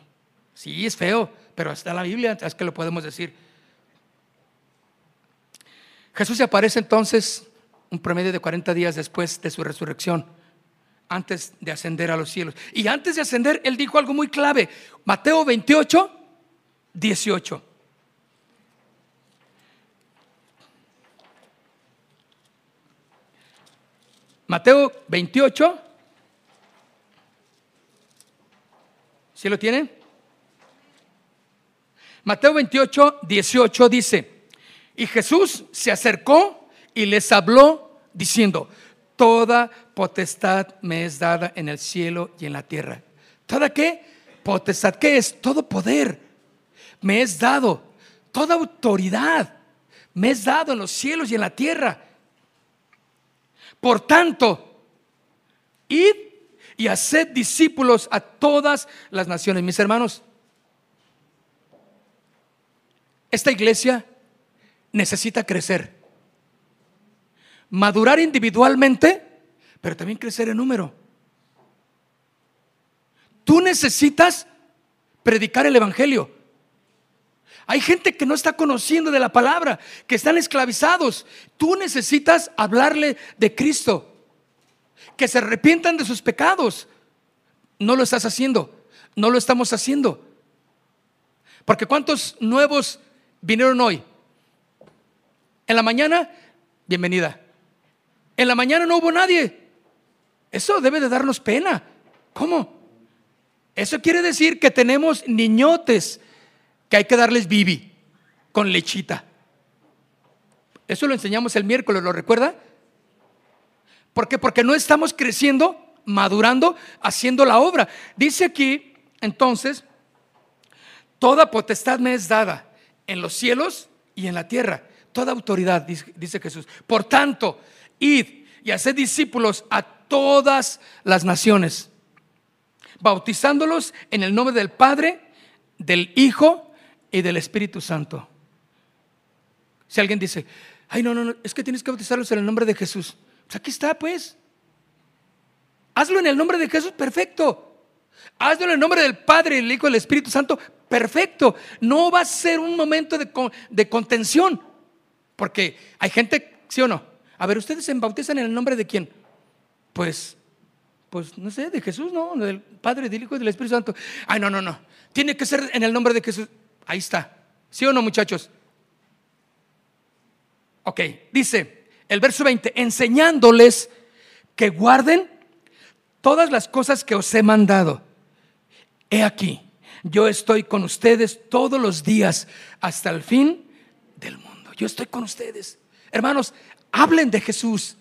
Sí, es feo, pero está la Biblia, es que lo podemos decir. Jesús se aparece entonces un promedio de 40 días después de su resurrección antes de ascender a los cielos. Y antes de ascender, él dijo algo muy clave. Mateo 28, 18. Mateo 28. ¿Sí lo tienen? Mateo 28, 18 dice, y Jesús se acercó y les habló diciendo, toda potestad me es dada en el cielo y en la tierra. ¿Toda qué? Potestad, ¿qué es? Todo poder me es dado, toda autoridad me es dado en los cielos y en la tierra. Por tanto, id y haced discípulos a todas las naciones. Mis hermanos, esta iglesia necesita crecer madurar individualmente, pero también crecer en número. Tú necesitas predicar el Evangelio. Hay gente que no está conociendo de la palabra, que están esclavizados. Tú necesitas hablarle de Cristo, que se arrepientan de sus pecados. No lo estás haciendo, no lo estamos haciendo. Porque ¿cuántos nuevos vinieron hoy? En la mañana, bienvenida. En la mañana no hubo nadie. Eso debe de darnos pena. ¿Cómo? Eso quiere decir que tenemos niñotes que hay que darles bibi con lechita. Eso lo enseñamos el miércoles, ¿lo recuerda? ¿Por qué? Porque no estamos creciendo, madurando, haciendo la obra. Dice aquí, entonces, toda potestad me es dada en los cielos y en la tierra. Toda autoridad, dice Jesús. Por tanto, id y haced discípulos a todas las naciones, bautizándolos en el nombre del Padre, del Hijo y del Espíritu Santo. Si alguien dice, ay, no, no, no, es que tienes que bautizarlos en el nombre de Jesús. Pues aquí está, pues. Hazlo en el nombre de Jesús, perfecto. Hazlo en el nombre del Padre, el Hijo y el Espíritu Santo, perfecto. No va a ser un momento de, de contención. Porque hay gente, ¿sí o no? A ver, ¿ustedes se bautizan en el nombre de quién? Pues, pues no sé, de Jesús, ¿no? Del Padre, del Hijo y del Espíritu Santo. Ay, no, no, no. Tiene que ser en el nombre de Jesús. Ahí está. ¿Sí o no, muchachos? Ok, dice el verso 20, enseñándoles que guarden todas las cosas que os he mandado. He aquí, yo estoy con ustedes todos los días hasta el fin del mundo. Yo estoy con ustedes. Hermanos, hablen de Jesús.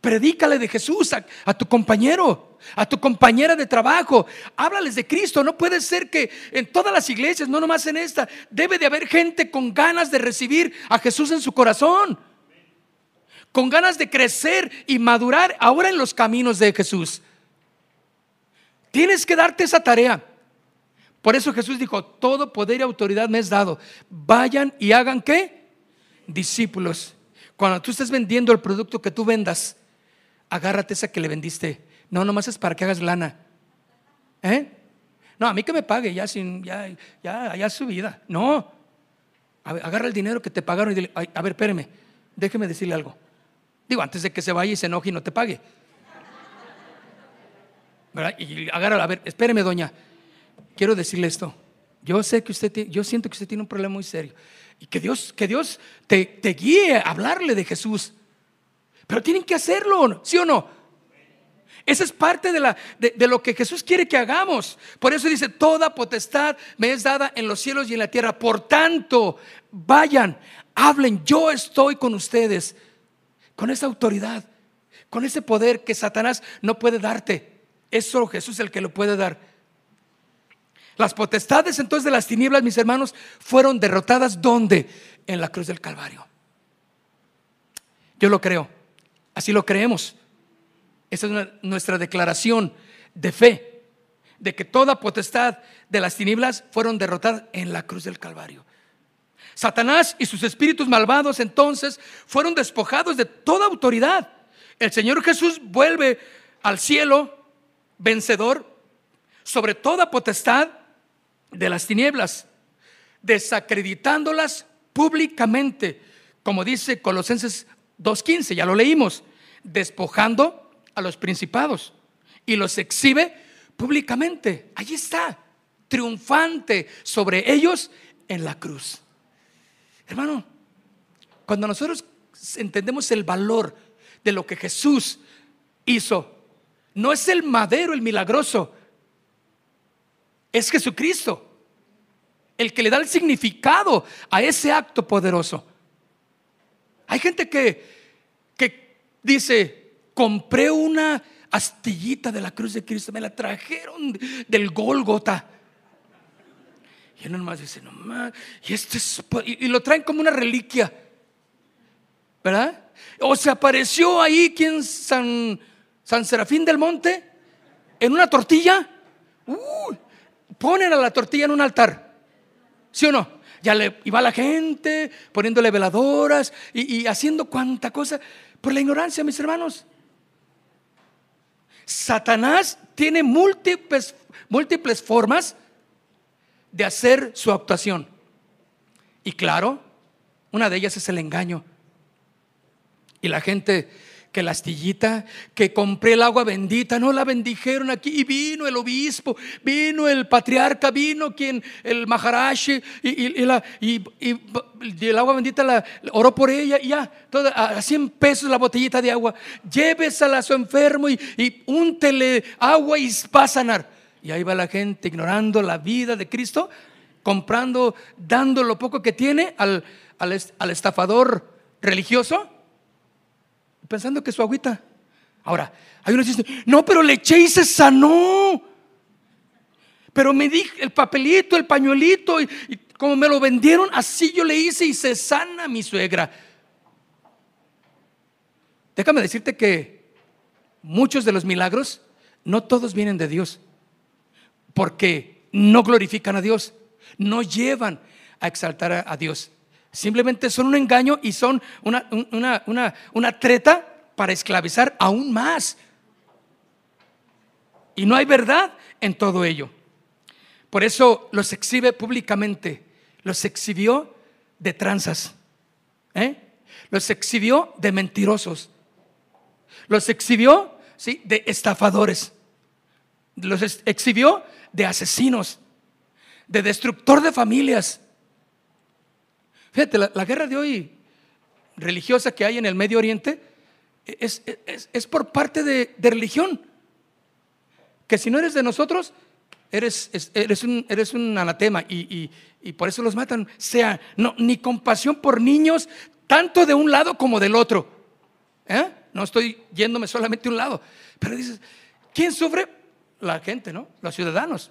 Predícale de Jesús a, tu compañero, a tu compañera de trabajo. Háblales de Cristo. No puede ser que en todas las iglesias, no nomás en esta, debe de haber gente con ganas de recibir a Jesús en su corazón. Con ganas de crecer y madurar ahora en los caminos de Jesús. Tienes que darte esa tarea. Por eso Jesús dijo, todo poder y autoridad me es dado. Vayan y hagan qué? Discípulos. Cuando tú estés vendiendo el producto que tú vendas, agárrate esa que le vendiste. No, nomás es para que hagas lana. ¿Eh? No, a mí que me pague, ya, sin, ya, ya, ya su vida. No. agarra el dinero que te pagaron y dile, a ver, espéreme, déjeme decirle algo. Digo, antes de que se vaya y se enoje y no te pague. Y agarra, a ver, espéreme, doña, quiero decirle esto. Yo sé que usted, yo siento que usted tiene un problema muy serio y que Dios, que Dios te, te guíe a hablarle de Jesús. Pero tienen que hacerlo, ¿sí o no? Esa es parte de, la, de, de, lo que Jesús quiere que hagamos. Por eso dice, toda potestad me es dada en los cielos y en la tierra. Por tanto, vayan, hablen, yo estoy con ustedes, con esa autoridad, con ese poder que Satanás no puede darte. Es solo Jesús el que lo puede dar. Las potestades entonces de las tinieblas, mis hermanos, fueron derrotadas ¿dónde? En la cruz del Calvario. Yo lo creo. Así lo creemos. Esa es nuestra declaración de fe, de que toda potestad de las tinieblas fueron derrotadas en la cruz del Calvario. Satanás y sus espíritus malvados entonces fueron despojados de toda autoridad. El Señor Jesús vuelve al cielo vencedor sobre toda potestad de las tinieblas, desacreditándolas públicamente, como dice Colosenses 2.15, ya lo leímos, despojando a los principados y los exhibe públicamente. Allí está, triunfante sobre ellos en la cruz. Hermano, cuando nosotros entendemos el valor de lo que Jesús hizo no es el madero el milagroso, es Jesucristo el que le da el significado a ese acto poderoso. Hay gente que, que dice, compré una astillita de la cruz de Cristo, me la trajeron del Gólgota. Y uno nomás dice, no más, y, este y, lo traen como una reliquia, ¿verdad? O se apareció ahí quien San San Serafín del Monte, en una tortilla, ponen a la tortilla en un altar. ¿Sí o no? Ya le iba la gente poniéndole veladoras y, haciendo cuanta cosa por la ignorancia, mis hermanos. Satanás tiene múltiples, múltiples formas de hacer su actuación. Y claro, una de ellas es el engaño. Y la gente que la astillita, que compré el agua bendita, no la bendijeron aquí y vino el obispo, vino el patriarca, vino quien, el maharashi y, el agua bendita oró por ella y ya, toda, a 100 pesos la botellita de agua, llévesela a su enfermo y, úntele agua y va a sanar. Y ahí va la gente ignorando la vida de Cristo, comprando, dando lo poco que tiene al, al estafador religioso pensando que su agüita. Ahora, hay unos que dicen, no, pero le eché y se sanó. Pero me di el papelito, el pañuelito, y, como me lo vendieron, así yo le hice y se sana mi suegra. Déjame decirte que muchos de los milagros, no todos vienen de Dios, porque no glorifican a Dios, no llevan a exaltar a, Dios. Simplemente son un engaño y son una, una, una treta para esclavizar aún más. Y no hay verdad en todo ello. Por eso los exhibe públicamente, los exhibió de tranzas, ¿eh? los exhibió de mentirosos, los exhibió ¿sí? de estafadores, los exhibió de asesinos, de destructor de familias. Fíjate, la, guerra de hoy religiosa que hay en el Medio Oriente es, por parte de religión. Que si no eres de nosotros, eres, eres, un, eres un anatema y, por eso los matan. Sea, no, ni compasión por niños, tanto de un lado como del otro. ¿Eh? No estoy yéndome solamente a un lado. Pero dices, ¿quién sufre? La gente, ¿no? Los ciudadanos.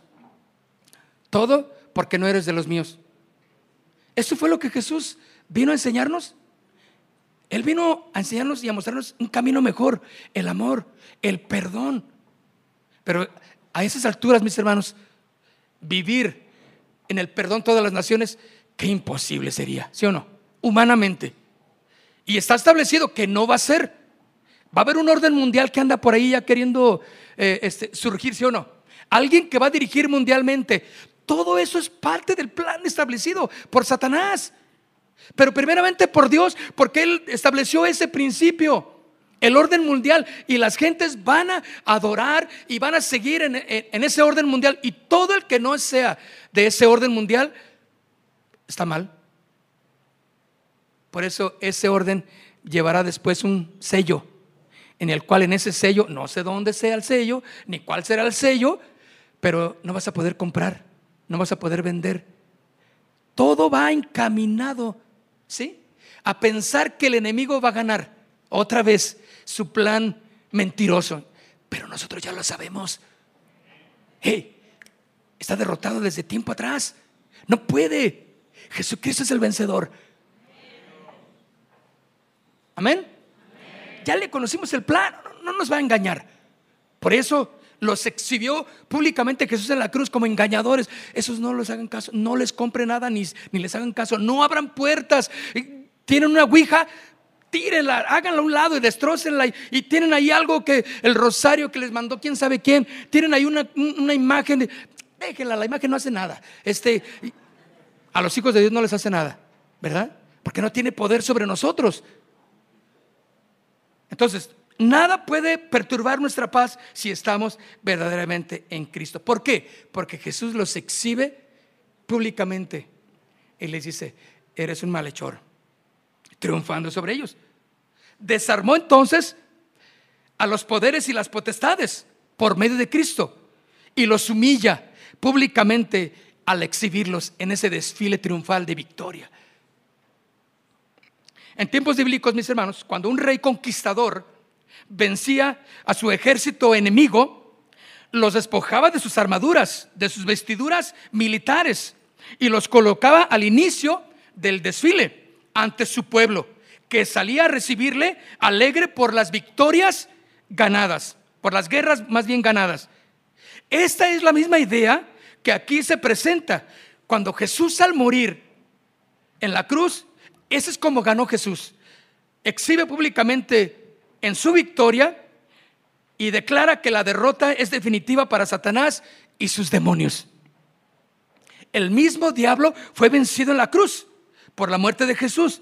Todo porque no eres de los míos. Eso fue lo que Jesús vino a enseñarnos. Él vino a enseñarnos y a mostrarnos un camino mejor, el amor, el perdón. Pero a esas alturas, mis hermanos, vivir en el perdón todas las naciones, qué imposible sería, ¿sí o no? Humanamente. Y está establecido que no va a ser. Va a haber un orden mundial que anda por ahí ya queriendo eh, este, surgir, ¿sí o no? Alguien que va a dirigir mundialmente. Todo eso es parte del plan establecido por Satanás. Pero primeramente por Dios, porque Él estableció ese principio el orden mundial y las gentes van a adorar y van a seguir en, ese orden mundial y todo el que no sea de ese orden mundial está mal. Por eso ese orden llevará después un sello en el cual en ese sello, no sé dónde sea el sello, ni cuál será el sello, pero no vas a poder comprar, no vas a poder vender. Todo va encaminado, ¿sí? A pensar que el enemigo va a ganar otra vez su plan mentiroso. Pero nosotros ya lo sabemos. Está derrotado desde tiempo atrás. No puede. Jesucristo es el vencedor. Amén. Ya le conocimos el plan. No, nos va a engañar. Por eso los exhibió públicamente Jesús en la cruz como engañadores. Esos no les hagan caso, no les compre nada ni, ni les hagan caso, no abran puertas. Tienen una ouija, tírenla, háganla a un lado y destrócenla. Y, tienen ahí algo que el rosario que les mandó quién sabe quién. Tienen ahí una, imagen. De, déjenla, la imagen no hace nada. Este, a los hijos de Dios no les hace nada, ¿verdad? Porque no tiene poder sobre nosotros. Entonces, nada puede perturbar nuestra paz si estamos verdaderamente en Cristo. ¿Por qué? Porque Jesús los exhibe públicamente y les dice, eres un malhechor triunfando sobre ellos. Desarmó entonces a los poderes y las potestades por medio de Cristo y los humilla públicamente al exhibirlos en ese desfile triunfal de victoria. En tiempos bíblicos, mis hermanos, cuando un rey conquistador vencía a su ejército enemigo, los despojaba de sus armaduras, de sus vestiduras militares y los colocaba al inicio del desfile ante su pueblo, que salía a recibirle alegre por las victorias ganadas, por las guerras más bien ganadas. Esta es la misma idea que aquí se presenta. Cuando Jesús al morir en la cruz, ese es como ganó Jesús. Exhibe públicamente en su victoria y declara que la derrota es definitiva para Satanás y sus demonios. El mismo diablo fue vencido en la cruz por la muerte de Jesús.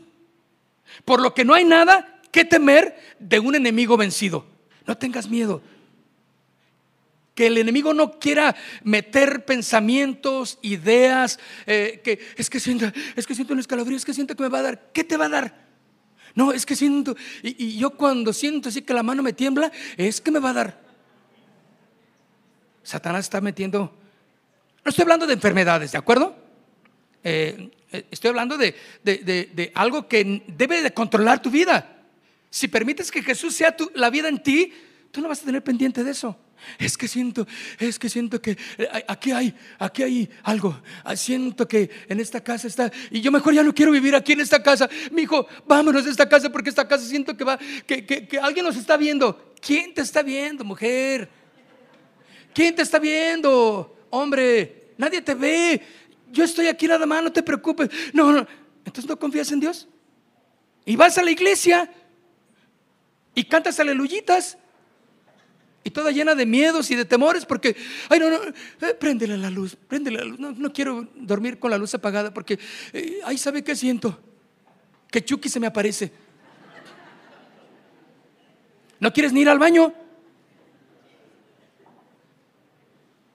Por lo que no hay nada que temer de un enemigo vencido. No tengas miedo. Que el enemigo no quiera meter pensamientos, ideas, eh, que es que siento, es que siento un escalofrío, es que siento que me va a dar. ¿Qué te va a dar? No, es que siento, y, yo cuando siento así que la mano me tiembla, es que me va a dar. Satanás está metiendo, no estoy hablando de enfermedades, ¿de acuerdo? Eh, eh, estoy hablando de, algo que debe de controlar tu vida. Si permites que Jesús sea la vida en ti, tú no vas a tener pendiente de eso. Es que siento, es que siento que eh, aquí hay, aquí hay algo. Ah, siento que en esta casa está. Y yo mejor ya no quiero vivir aquí en esta casa. Mi hijo, vámonos de esta casa porque esta casa siento que va, que, que alguien nos está viendo. ¿Quién te está viendo, mujer? ¿Quién te está viendo? Hombre, nadie te ve. Yo estoy aquí nada más, no te preocupes. No, no. Entonces no confías en Dios. Y vas a la iglesia y cantas aleluyitas y toda llena de miedos y de temores porque, ay, no, no, eh, préndele la luz, préndele la luz. No, no, quiero dormir con la luz apagada porque, eh, ay, ¿sabe qué siento? Que Chucky se me aparece. ¿No quieres ni ir al baño?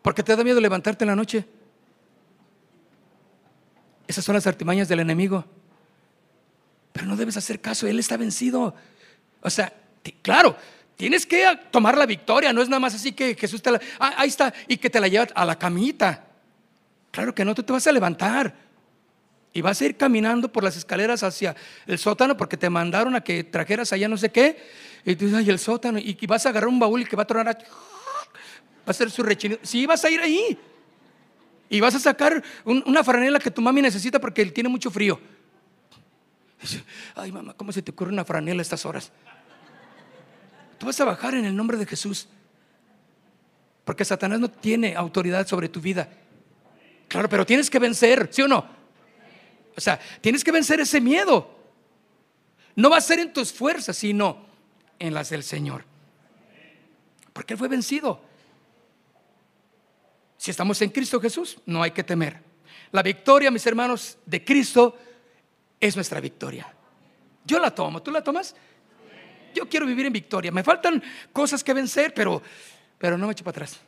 Porque te da miedo levantarte en la noche. Esas son las artimañas del enemigo. Pero no debes hacer caso, Él está vencido. O sea, claro, Tienes que tomar la victoria, no es nada más así que Jesús te la... Ah, ahí está, y que te la lleva a la camita. Claro que no, tú te vas a levantar y vas a ir caminando por las escaleras hacia el sótano porque te mandaron a que trajeras allá no sé qué. Y tú dices, ay, el sótano, y, vas a agarrar un baúl y que va a tronar. A... Va a ser su rechino. Sí, vas a ir ahí. Y vas a sacar una franela que tu mami necesita porque él tiene mucho frío. Ay, mamá, ¿cómo se te ocurre una franela a estas horas? Tú vas a bajar en el nombre de Jesús. Porque Satanás no tiene autoridad sobre tu vida. Claro, pero tienes que vencer, ¿sí o no? O sea, tienes que vencer ese miedo. No va a ser en tus fuerzas, sino en las del Señor. Porque Él fue vencido. Si estamos en Cristo Jesús, no hay que temer. La victoria, mis hermanos, de Cristo es nuestra victoria. Yo la tomo, ¿tú la tomas? Yo quiero vivir en victoria. Me faltan cosas que vencer, pero, pero no me echo para atrás.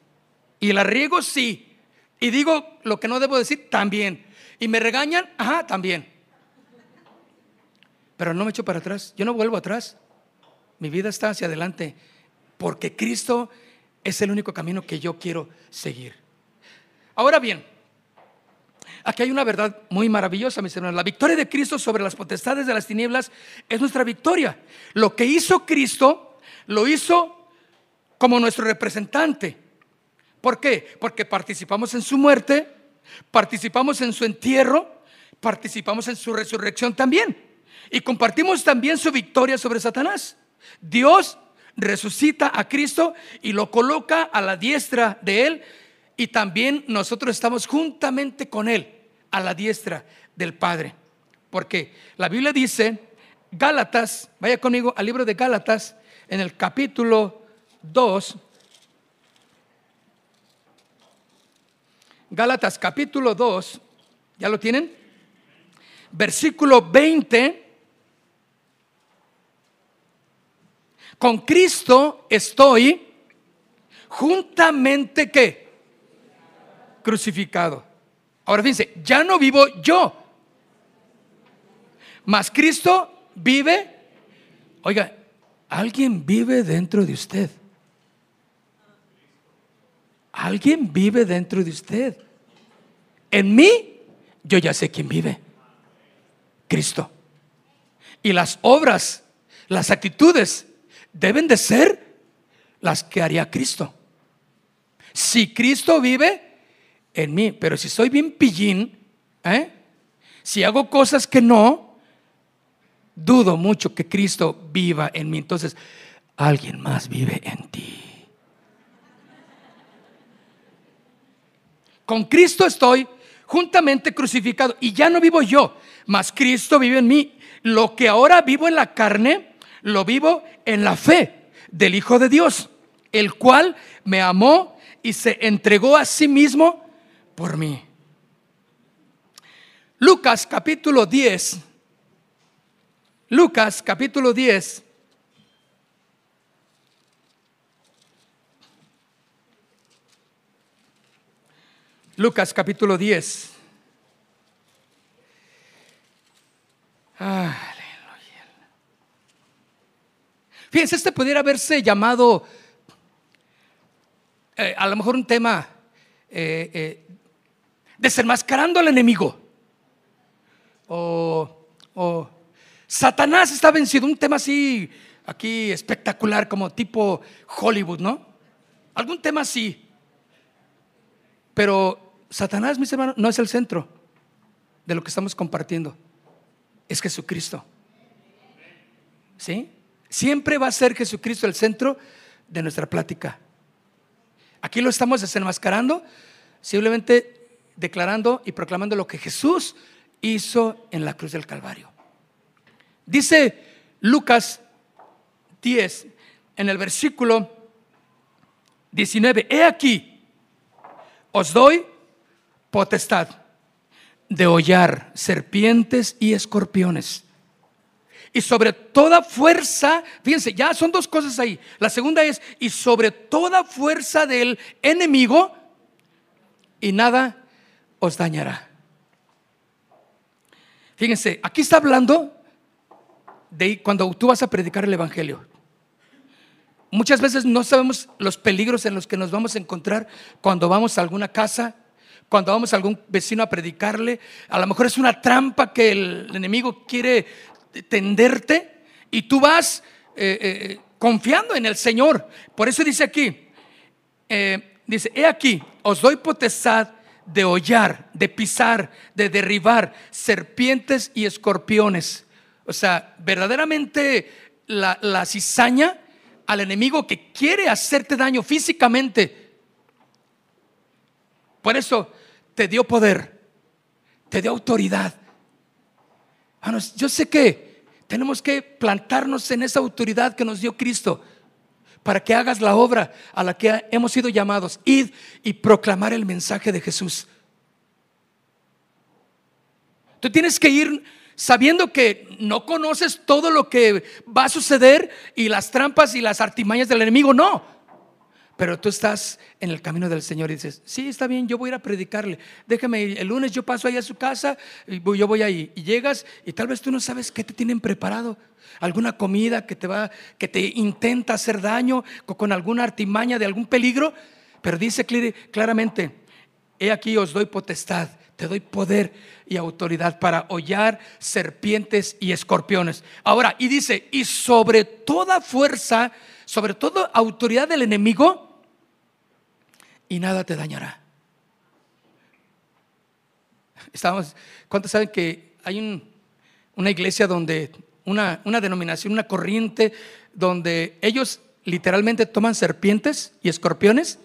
Y la riego, sí. Y digo lo que no debo decir, también. Y me regañan, ajá, también. Pero no me echo para atrás. Yo no vuelvo atrás. Mi vida está hacia adelante. Porque Cristo es el único camino que yo quiero seguir. Ahora bien, Aquí hay una verdad muy maravillosa, mis hermanos. La victoria de Cristo sobre las potestades de las tinieblas es nuestra victoria. Lo que hizo Cristo, lo hizo como nuestro representante. ¿Por qué? Porque participamos en su muerte, participamos en su entierro, participamos en su resurrección también. Y compartimos también su victoria sobre Satanás. Dios resucita a Cristo y lo coloca a la diestra de él y también nosotros estamos juntamente con Él a la diestra del Padre. Porque la Biblia dice, Gálatas, vaya conmigo al libro de Gálatas, en el capítulo 2, Gálatas capítulo 2, ¿ya lo tienen? Versículo 20. Con Cristo estoy juntamente que crucificado. Ahora fíjense, ya no vivo yo, mas Cristo vive. Oiga, alguien vive dentro de usted. Alguien vive dentro de usted. En mí, yo ya sé quién vive. Cristo. Y las obras, las actitudes, deben de ser las que haría Cristo. Si Cristo vive, en mí. Pero si soy bien pillín, ¿eh? si hago cosas que no, dudo mucho que Cristo viva en mí. Entonces, alguien más vive en ti. Con Cristo estoy juntamente crucificado y ya no vivo yo, mas Cristo vive en mí. Lo que ahora vivo en la carne, lo vivo en la fe del Hijo de Dios, el cual me amó y se entregó a sí mismo por mí. Lucas capítulo 10. Lucas capítulo 10. Lucas capítulo 10. Aleluya. Fíjense, este pudiera haberse llamado eh, a lo mejor un tema eh, eh, desenmascarando al enemigo. O, Satanás está vencido, un tema así aquí espectacular como tipo Hollywood, ¿no? Algún tema sí. Pero Satanás, mis hermanos, no es el centro de lo que estamos compartiendo. Es Jesucristo. ¿Sí? Siempre va a ser Jesucristo el centro de nuestra plática. Aquí lo estamos desenmascarando, simplemente declarando y proclamando lo que Jesús hizo en la cruz del Calvario. Dice Lucas 10, en el versículo 19, he aquí, os doy potestad de hollar serpientes y escorpiones. Y sobre toda fuerza, fíjense, ya son dos cosas ahí. La segunda es, y sobre toda fuerza del enemigo, y nada os dañará. Fíjense, aquí está hablando de cuando tú vas a predicar el Evangelio. Muchas veces no sabemos los peligros en los que nos vamos a encontrar cuando vamos a alguna casa, cuando vamos a algún vecino a predicarle. A lo mejor es una trampa que el enemigo quiere tenderte y tú vas eh, eh, confiando en el Señor. Por eso dice aquí, eh, dice, he aquí, os doy potestad de hollar, de pisar, de derribar serpientes y escorpiones. O sea, verdaderamente la, la cizaña al enemigo que quiere hacerte daño físicamente. Por eso te dio poder, te dio autoridad. yo sé que tenemos que plantarnos en esa autoridad que nos dio Cristo para que hagas la obra a la que hemos sido llamados, id y proclamar el mensaje de Jesús. Tú tienes que ir sabiendo que no conoces todo lo que va a suceder y las trampas y las artimañas del enemigo, no. Pero tú estás en el camino del Señor y dices, sí, está bien, yo voy a ir a predicarle. Déjame el lunes yo paso ahí a su casa y yo voy ahí. Y llegas y tal vez tú no sabes qué te tienen preparado. Alguna comida que te va, que te intenta hacer daño con alguna artimaña de algún peligro. Pero dice claramente, he aquí os doy potestad te doy poder y autoridad para hollar serpientes y escorpiones. Ahora, y dice, y sobre toda fuerza, sobre toda autoridad del enemigo, y nada te dañará. Estamos, ¿cuántos saben que hay una iglesia donde, una, una denominación, una corriente, donde ellos literalmente toman serpientes y escorpiones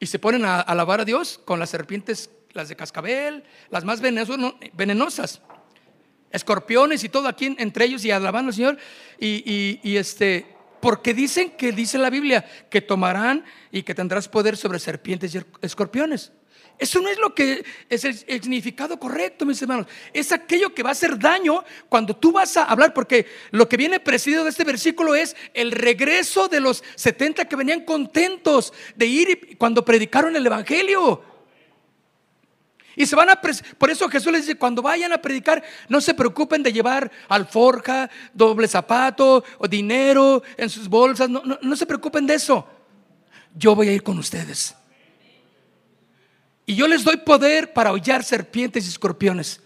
y se ponen a alabar a Dios con las serpientes las de cascabel, las más venenosas, escorpiones y todo aquí entre ellos y alabando al Señor. Y, este, porque dicen que dice la Biblia que tomarán y que tendrás poder sobre serpientes y escorpiones. Eso no es lo que es el, significado correcto, mis hermanos. Es aquello que va a hacer daño cuando tú vas a hablar, porque lo que viene presidido de este versículo es el regreso de los 70 que venían contentos de ir cuando predicaron el Evangelio. Y se van a por eso Jesús les dice, cuando vayan a predicar, no se preocupen de llevar alforja, doble zapato o dinero en sus bolsas, no, no, se preocupen de eso. Yo voy a ir con ustedes. Y yo les doy poder para hollar serpientes y escorpiones.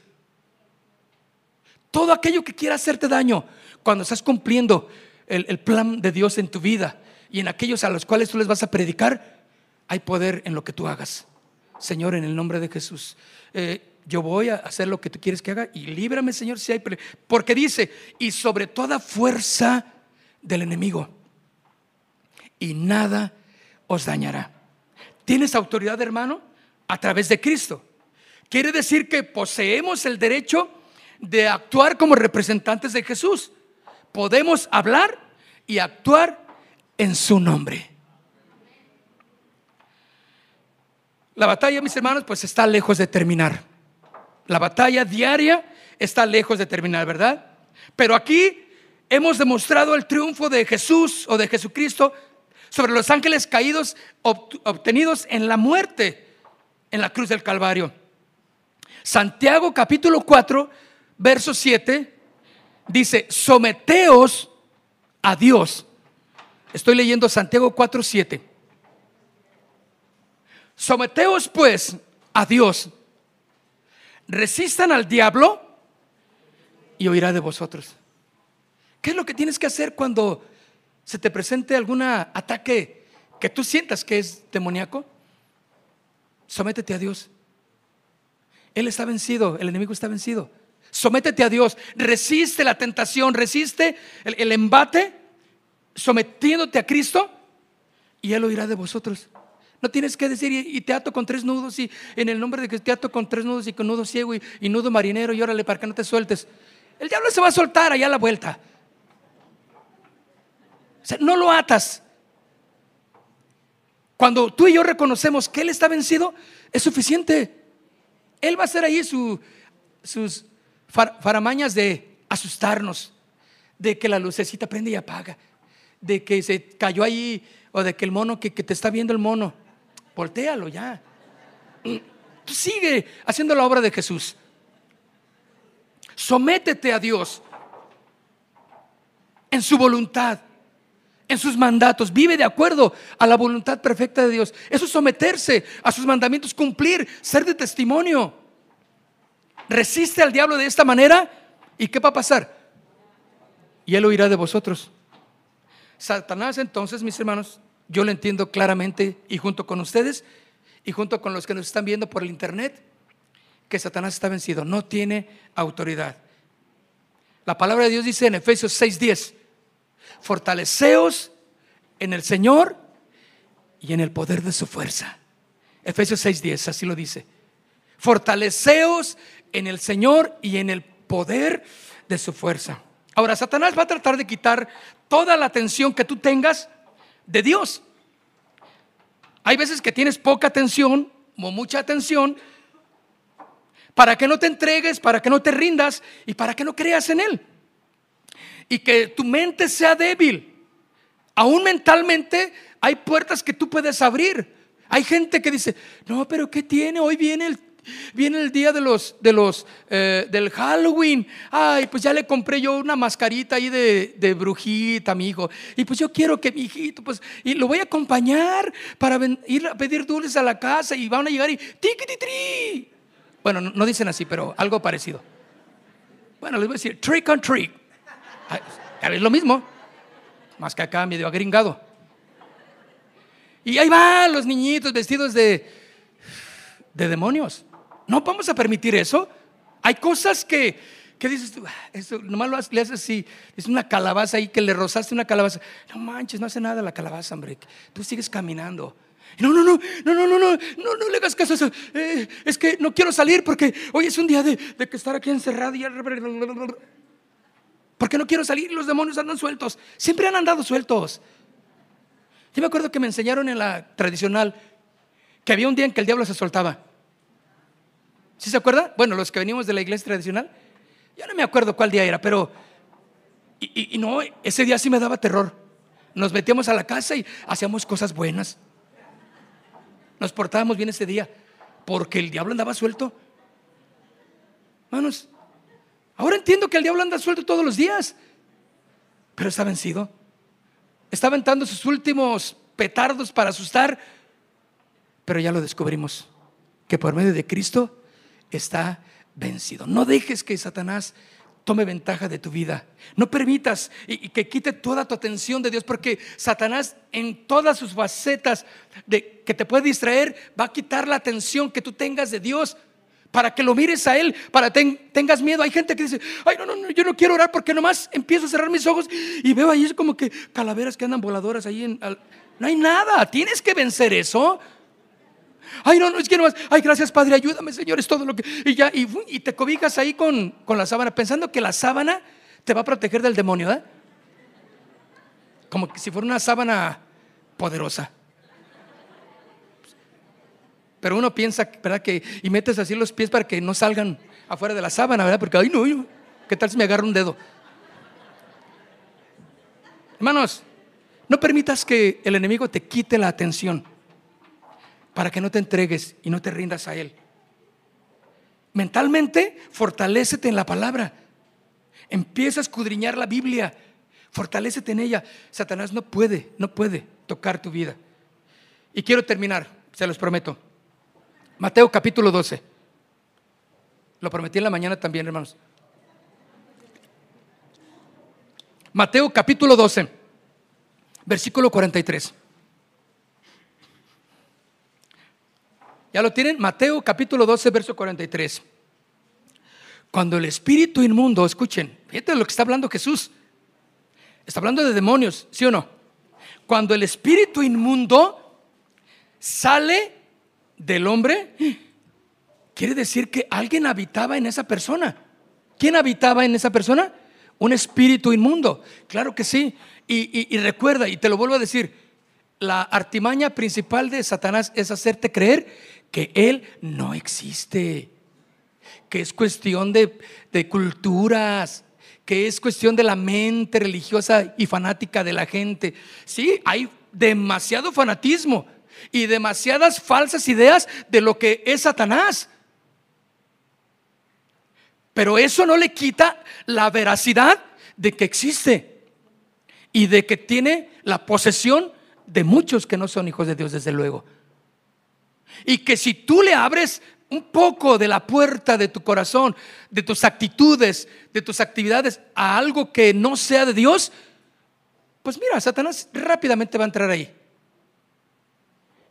Todo aquello que quiera hacerte daño, cuando estás cumpliendo el, el plan de Dios en tu vida y en aquellos a los cuales tú les vas a predicar, hay poder en lo que tú hagas. Señor, en el nombre de Jesús, eh, yo voy a hacer lo que tú quieres que haga y líbrame, Señor, si hay Porque dice, y sobre toda fuerza del enemigo, y nada os dañará. ¿Tienes autoridad, hermano? A través de Cristo. Quiere decir que poseemos el derecho de actuar como representantes de Jesús. Podemos hablar y actuar en su nombre. La batalla, mis hermanos, pues está lejos de terminar. La batalla diaria está lejos de terminar, ¿verdad? Pero aquí hemos demostrado el triunfo de Jesús o de Jesucristo sobre los ángeles caídos obtenidos en la muerte en la cruz del Calvario. Santiago capítulo 4, verso 7 dice, someteos a Dios. Estoy leyendo Santiago 4, 7. Someteos pues a Dios. Resistan al diablo y oirá de vosotros. ¿Qué es lo que tienes que hacer cuando se te presente algún ataque que tú sientas que es demoníaco, sométete a Dios. Él está vencido, el enemigo está vencido. Sométete a Dios, resiste la tentación, resiste el, embate, sometiéndote a Cristo, y Él oirá de vosotros. No tienes que decir, y, te ato con tres nudos, y en el nombre de que te ato con tres nudos y con nudo ciego y, nudo marinero, y órale para que no te sueltes. El diablo se va a soltar allá a la vuelta. O sea, no lo atas. Cuando tú y yo reconocemos que Él está vencido, es suficiente. Él va a hacer ahí sus faramañas de asustarnos, de que la lucecita prende y apaga, de que se cayó ahí o de que el mono, que te está viendo el mono, voltealo ya. Sigue haciendo la obra de Jesús. Sométete a Dios en su voluntad en sus mandatos, vive de acuerdo a la voluntad perfecta de Dios. Eso es someterse a sus mandamientos, cumplir, ser de testimonio. Resiste al diablo de esta manera y ¿qué va a pasar? Y él oirá de vosotros. Satanás entonces, mis hermanos, yo lo entiendo claramente y junto con ustedes y junto con los que nos están viendo por el internet, que Satanás está vencido, no tiene autoridad. La palabra de Dios dice en Efesios 6:10, fortaleceos en el Señor y en el poder de su fuerza. Efesios 6:10, así lo dice. Fortaleceos en el Señor y en el poder de su fuerza. Ahora, Satanás va a tratar de quitar toda la atención que tú tengas de Dios. Hay veces que tienes poca atención o mucha atención para que no te entregues, para que no te rindas y para que no creas en Él y que tu mente sea débil. Aún mentalmente hay puertas que tú puedes abrir. Hay gente que dice, no, pero ¿qué tiene? Hoy viene el, viene el día de los, de los, eh, del Halloween. Ay, pues ya le compré yo una mascarita ahí de, de, brujita, mi hijo. Y pues yo quiero que mi hijito, pues, y lo voy a acompañar para ir a pedir dulces a la casa y van a llegar y tri Bueno, no, no dicen así, pero algo parecido. Bueno, les voy a decir trick on trick. Es lo mismo, más que acá medio agringado. Y ahí van los niñitos vestidos de, de demonios. No vamos a permitir eso. Hay cosas que, que dices tú, ah, eso nomás lo le haces así. Es una calabaza ahí que le rozaste una calabaza. No manches, no hace nada la calabaza, hombre. Tú sigues caminando. No, no, no, no, no, no, no, no, no le hagas caso a eso. Eh, es que no quiero salir porque hoy es un día de, de que estar aquí encerrado y porque no quiero salir y los demonios andan sueltos. Siempre han andado sueltos. Yo me acuerdo que me enseñaron en la tradicional que había un día en que el diablo se soltaba. ¿Sí se acuerda? Bueno, los que venimos de la iglesia tradicional. Yo no me acuerdo cuál día era, pero... Y, no, ese día sí me daba terror. Nos metíamos a la casa y hacíamos cosas buenas. Nos portábamos bien ese día, porque el diablo andaba suelto. Manos, Ahora entiendo que el diablo anda suelto todos los días, pero está vencido. Está aventando sus últimos petardos para asustar, pero ya lo descubrimos, que por medio de Cristo está vencido. No dejes que Satanás tome ventaja de tu vida. No permitas y, que quite toda tu atención de Dios, porque Satanás en todas sus facetas de, que te puede distraer va a quitar la atención que tú tengas de Dios para que lo mires a Él, para que tengas miedo. Hay gente que dice, ay, no, no, no, yo no quiero orar porque nomás empiezo a cerrar mis ojos y veo ahí como que calaveras que andan voladoras ahí. En, no hay nada, tienes que vencer eso. Ay, no, no, es que nomás, ay, gracias Padre, ayúdame Señor, es todo lo que... Y ya, y, te cobijas ahí con, con, la sábana, pensando que la sábana te va a proteger del demonio, ¿eh? Como si fuera una sábana poderosa. Pero uno piensa, ¿verdad? Que, y metes así los pies para que no salgan afuera de la sábana, ¿verdad? Porque, ay, no, ¿qué tal si me agarra un dedo? Hermanos, no permitas que el enemigo te quite la atención para que no te entregues y no te rindas a él. Mentalmente, fortalécete en la palabra. Empieza a escudriñar la Biblia. Fortalécete en ella. Satanás no puede, no puede tocar tu vida. Y quiero terminar, se los prometo. Mateo capítulo 12. Lo prometí en la mañana también, hermanos. Mateo capítulo 12, versículo 43. ¿Ya lo tienen? Mateo capítulo 12, verso 43. Cuando el espíritu inmundo, escuchen, fíjate lo que está hablando Jesús. Está hablando de demonios, ¿sí o no? Cuando el espíritu inmundo sale del hombre, quiere decir que alguien habitaba en esa persona. ¿Quién habitaba en esa persona? Un espíritu inmundo. Claro que sí. Y, recuerda, y te lo vuelvo a decir, la artimaña principal de Satanás es hacerte creer que Él no existe, que es cuestión de, culturas, que es cuestión de la mente religiosa y fanática de la gente. Sí, hay demasiado fanatismo y demasiadas falsas ideas de lo que es Satanás. Pero eso no le quita la veracidad de que existe y de que tiene la posesión de muchos que no son hijos de Dios, desde luego. Y que si tú le abres un poco de la puerta de tu corazón, de tus actitudes, de tus actividades a algo que no sea de Dios, pues mira, Satanás rápidamente va a entrar ahí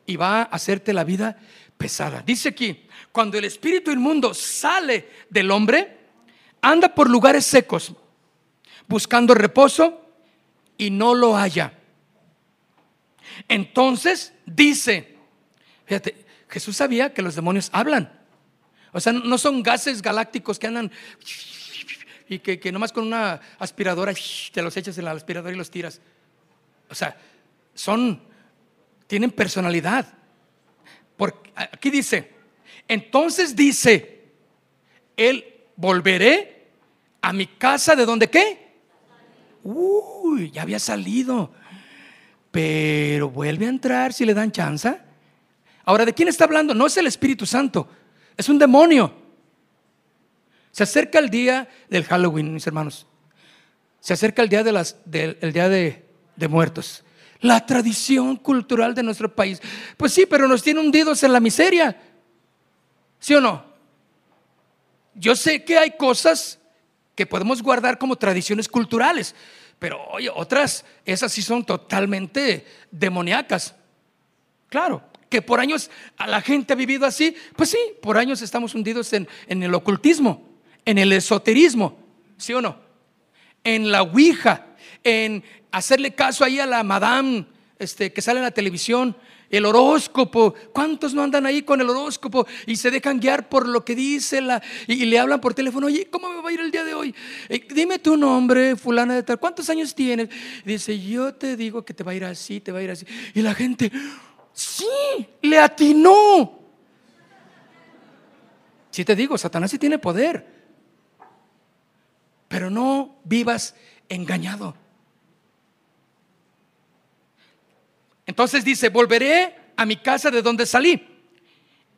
y va a hacerte la vida pesada. Dice aquí, cuando el espíritu inmundo sale del hombre, anda por lugares secos buscando reposo y no lo haya. Entonces dice, fíjate, Jesús sabía que los demonios hablan. O sea, no son gases galácticos que andan y que, nomás con una aspiradora te los echas en la aspiradora y los tiras. O sea, son, tienen personalidad. Porque aquí dice, entonces dice, Él volveré a mi casa de donde qué? Uy, ya había salido. Pero vuelve a entrar si le dan chance. Ahora, ¿de quién está hablando? No es el Espíritu Santo, es un demonio. Se acerca el día del Halloween, mis hermanos. Se acerca el día de las, el día de, de muertos. La tradición cultural de nuestro país. Pues sí, pero nos tiene hundidos en la miseria. ¿Sí o no? Yo sé que hay cosas que podemos guardar como tradiciones culturales, pero oye, otras, esas sí son totalmente demoníacas. Claro, que por años a la gente ha vivido así, pues sí, por años estamos hundidos en, en el ocultismo, en el esoterismo, ¿sí o no? En la Ouija, en hacerle caso ahí a la madame este, que sale en la televisión, el horóscopo. ¿Cuántos no andan ahí con el horóscopo y se dejan guiar por lo que dice la, y, le hablan por teléfono? Oye, ¿cómo me va a ir el día de hoy? Eh, dime tu nombre, fulana de tal. ¿Cuántos años tienes? dice, yo te digo que te va a ir así, te va a ir así. Y la gente, sí, le atinó. Si te digo, Satanás sí tiene poder. Pero no vivas engañado. Entonces dice, volveré a mi casa de donde salí.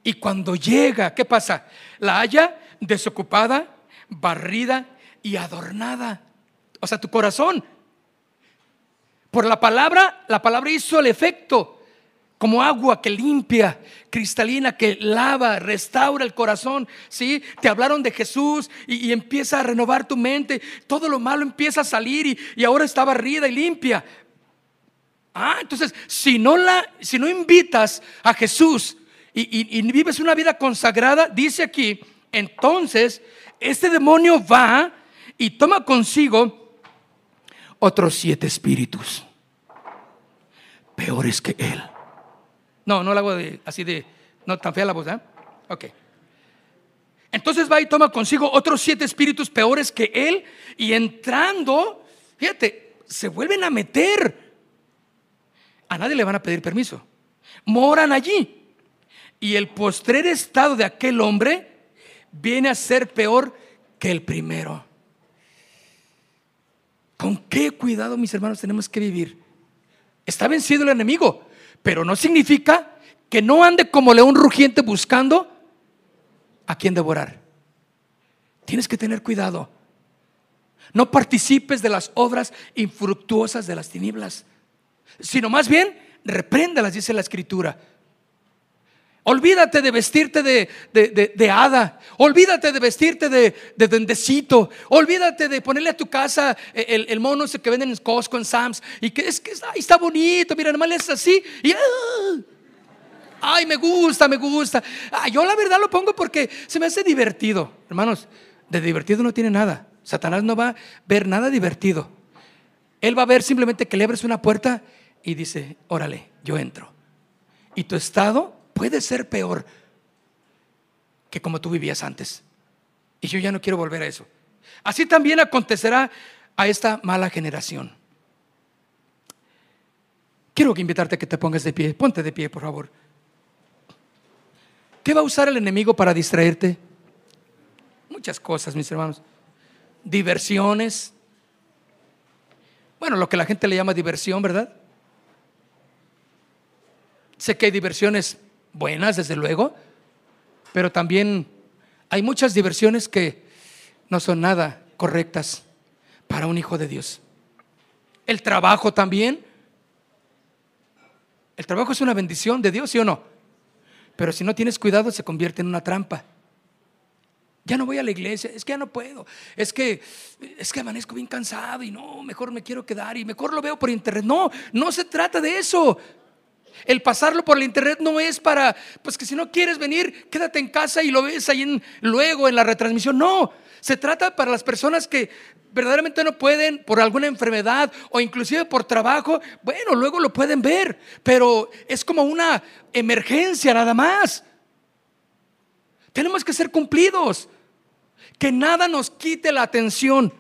Y cuando llega, ¿qué pasa? La haya desocupada, barrida y adornada. O sea, tu corazón. Por la palabra, la palabra hizo el efecto como agua que limpia, cristalina, que lava, restaura el corazón. ¿sí? Te hablaron de Jesús y, empieza a renovar tu mente. Todo lo malo empieza a salir y, ahora está barrida y limpia. Ah, entonces, si no, la, si no invitas a Jesús y, vives una vida consagrada, dice aquí, entonces este demonio va y toma consigo otros siete espíritus, peores que él. No, no lo hago de, así de, no tan fea la voz, ¿eh? Ok. Entonces va y toma consigo otros siete espíritus peores que él y entrando, fíjate, se vuelven a meter a nadie le van a pedir permiso. Moran allí. Y el postrer estado de aquel hombre viene a ser peor que el primero. ¿Con qué cuidado, mis hermanos, tenemos que vivir? Está vencido el enemigo, pero no significa que no ande como león rugiente buscando a quien devorar. Tienes que tener cuidado. No participes de las obras infructuosas de las tinieblas sino más bien repréndalas, dice la escritura. Olvídate de vestirte de, de, hada. Olvídate de vestirte de, de dendecito. Olvídate de ponerle a tu casa el, el, mono ese que venden en Costco, en Sam's. Y que es que está, está bonito. Mira, normal es así. Y, ¡ah! Ay, me gusta, me gusta. yo la verdad lo pongo porque se me hace divertido. Hermanos, de divertido no tiene nada. Satanás no va a ver nada divertido. Él va a ver simplemente que le abres una puerta y dice, órale, yo entro. Y tu estado puede ser peor que como tú vivías antes. Y yo ya no quiero volver a eso. Así también acontecerá a esta mala generación. Quiero invitarte a que te pongas de pie. Ponte de pie, por favor. ¿Qué va a usar el enemigo para distraerte? Muchas cosas, mis hermanos. Diversiones. Bueno, lo que la gente le llama diversión, ¿verdad? Sé que hay diversiones buenas, desde luego, pero también hay muchas diversiones que no son nada correctas para un hijo de Dios. El trabajo también. El trabajo es una bendición de Dios, ¿sí o no? Pero si no tienes cuidado se convierte en una trampa. Ya no voy a la iglesia, es que ya no puedo. Es que es que amanezco bien cansado y no, mejor me quiero quedar y mejor lo veo por internet. No, no se trata de eso. El pasarlo por el internet no es para, pues que si no quieres venir, quédate en casa y lo ves ahí luego en la retransmisión. No, se trata para las personas que verdaderamente no pueden por alguna enfermedad o inclusive por trabajo. Bueno, luego lo pueden ver, pero es como una emergencia nada más. Tenemos que ser cumplidos. Que nada nos quite la atención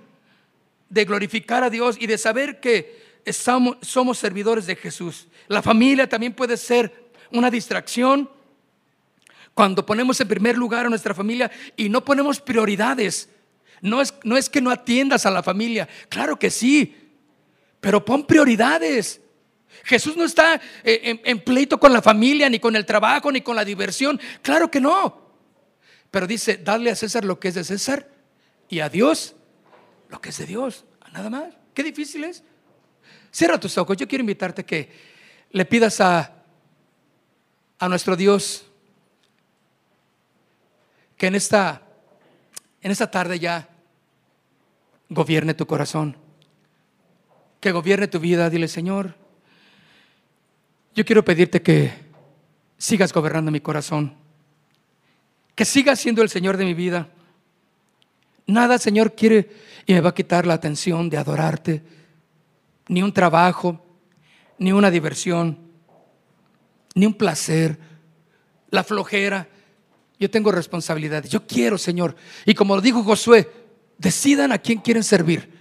de glorificar a Dios y de saber que somos servidores de Jesús. La familia también puede ser una distracción cuando ponemos en primer lugar a nuestra familia y no ponemos prioridades. No es, no es que no atiendas a la familia, claro que sí, pero pon prioridades. Jesús no está eh, en, en, pleito con la familia, ni con el trabajo, ni con la diversión. Claro que no. Pero dice, dale a César lo que es de César y a Dios lo que es de Dios. Nada más. Qué difícil es. Cierra tus ojos. Yo quiero invitarte que le pidas a, a nuestro Dios que en esta, en esta tarde ya gobierne tu corazón, que gobierne tu vida. Dile, Señor, yo quiero pedirte que sigas gobernando mi corazón, que sigas siendo el Señor de mi vida. Nada, Señor, quiere y me va a quitar la atención de adorarte ni un trabajo, ni una diversión, ni un placer, la flojera. Yo tengo responsabilidades. Yo quiero, Señor. Y como lo dijo Josué, decidan a quién quieren servir.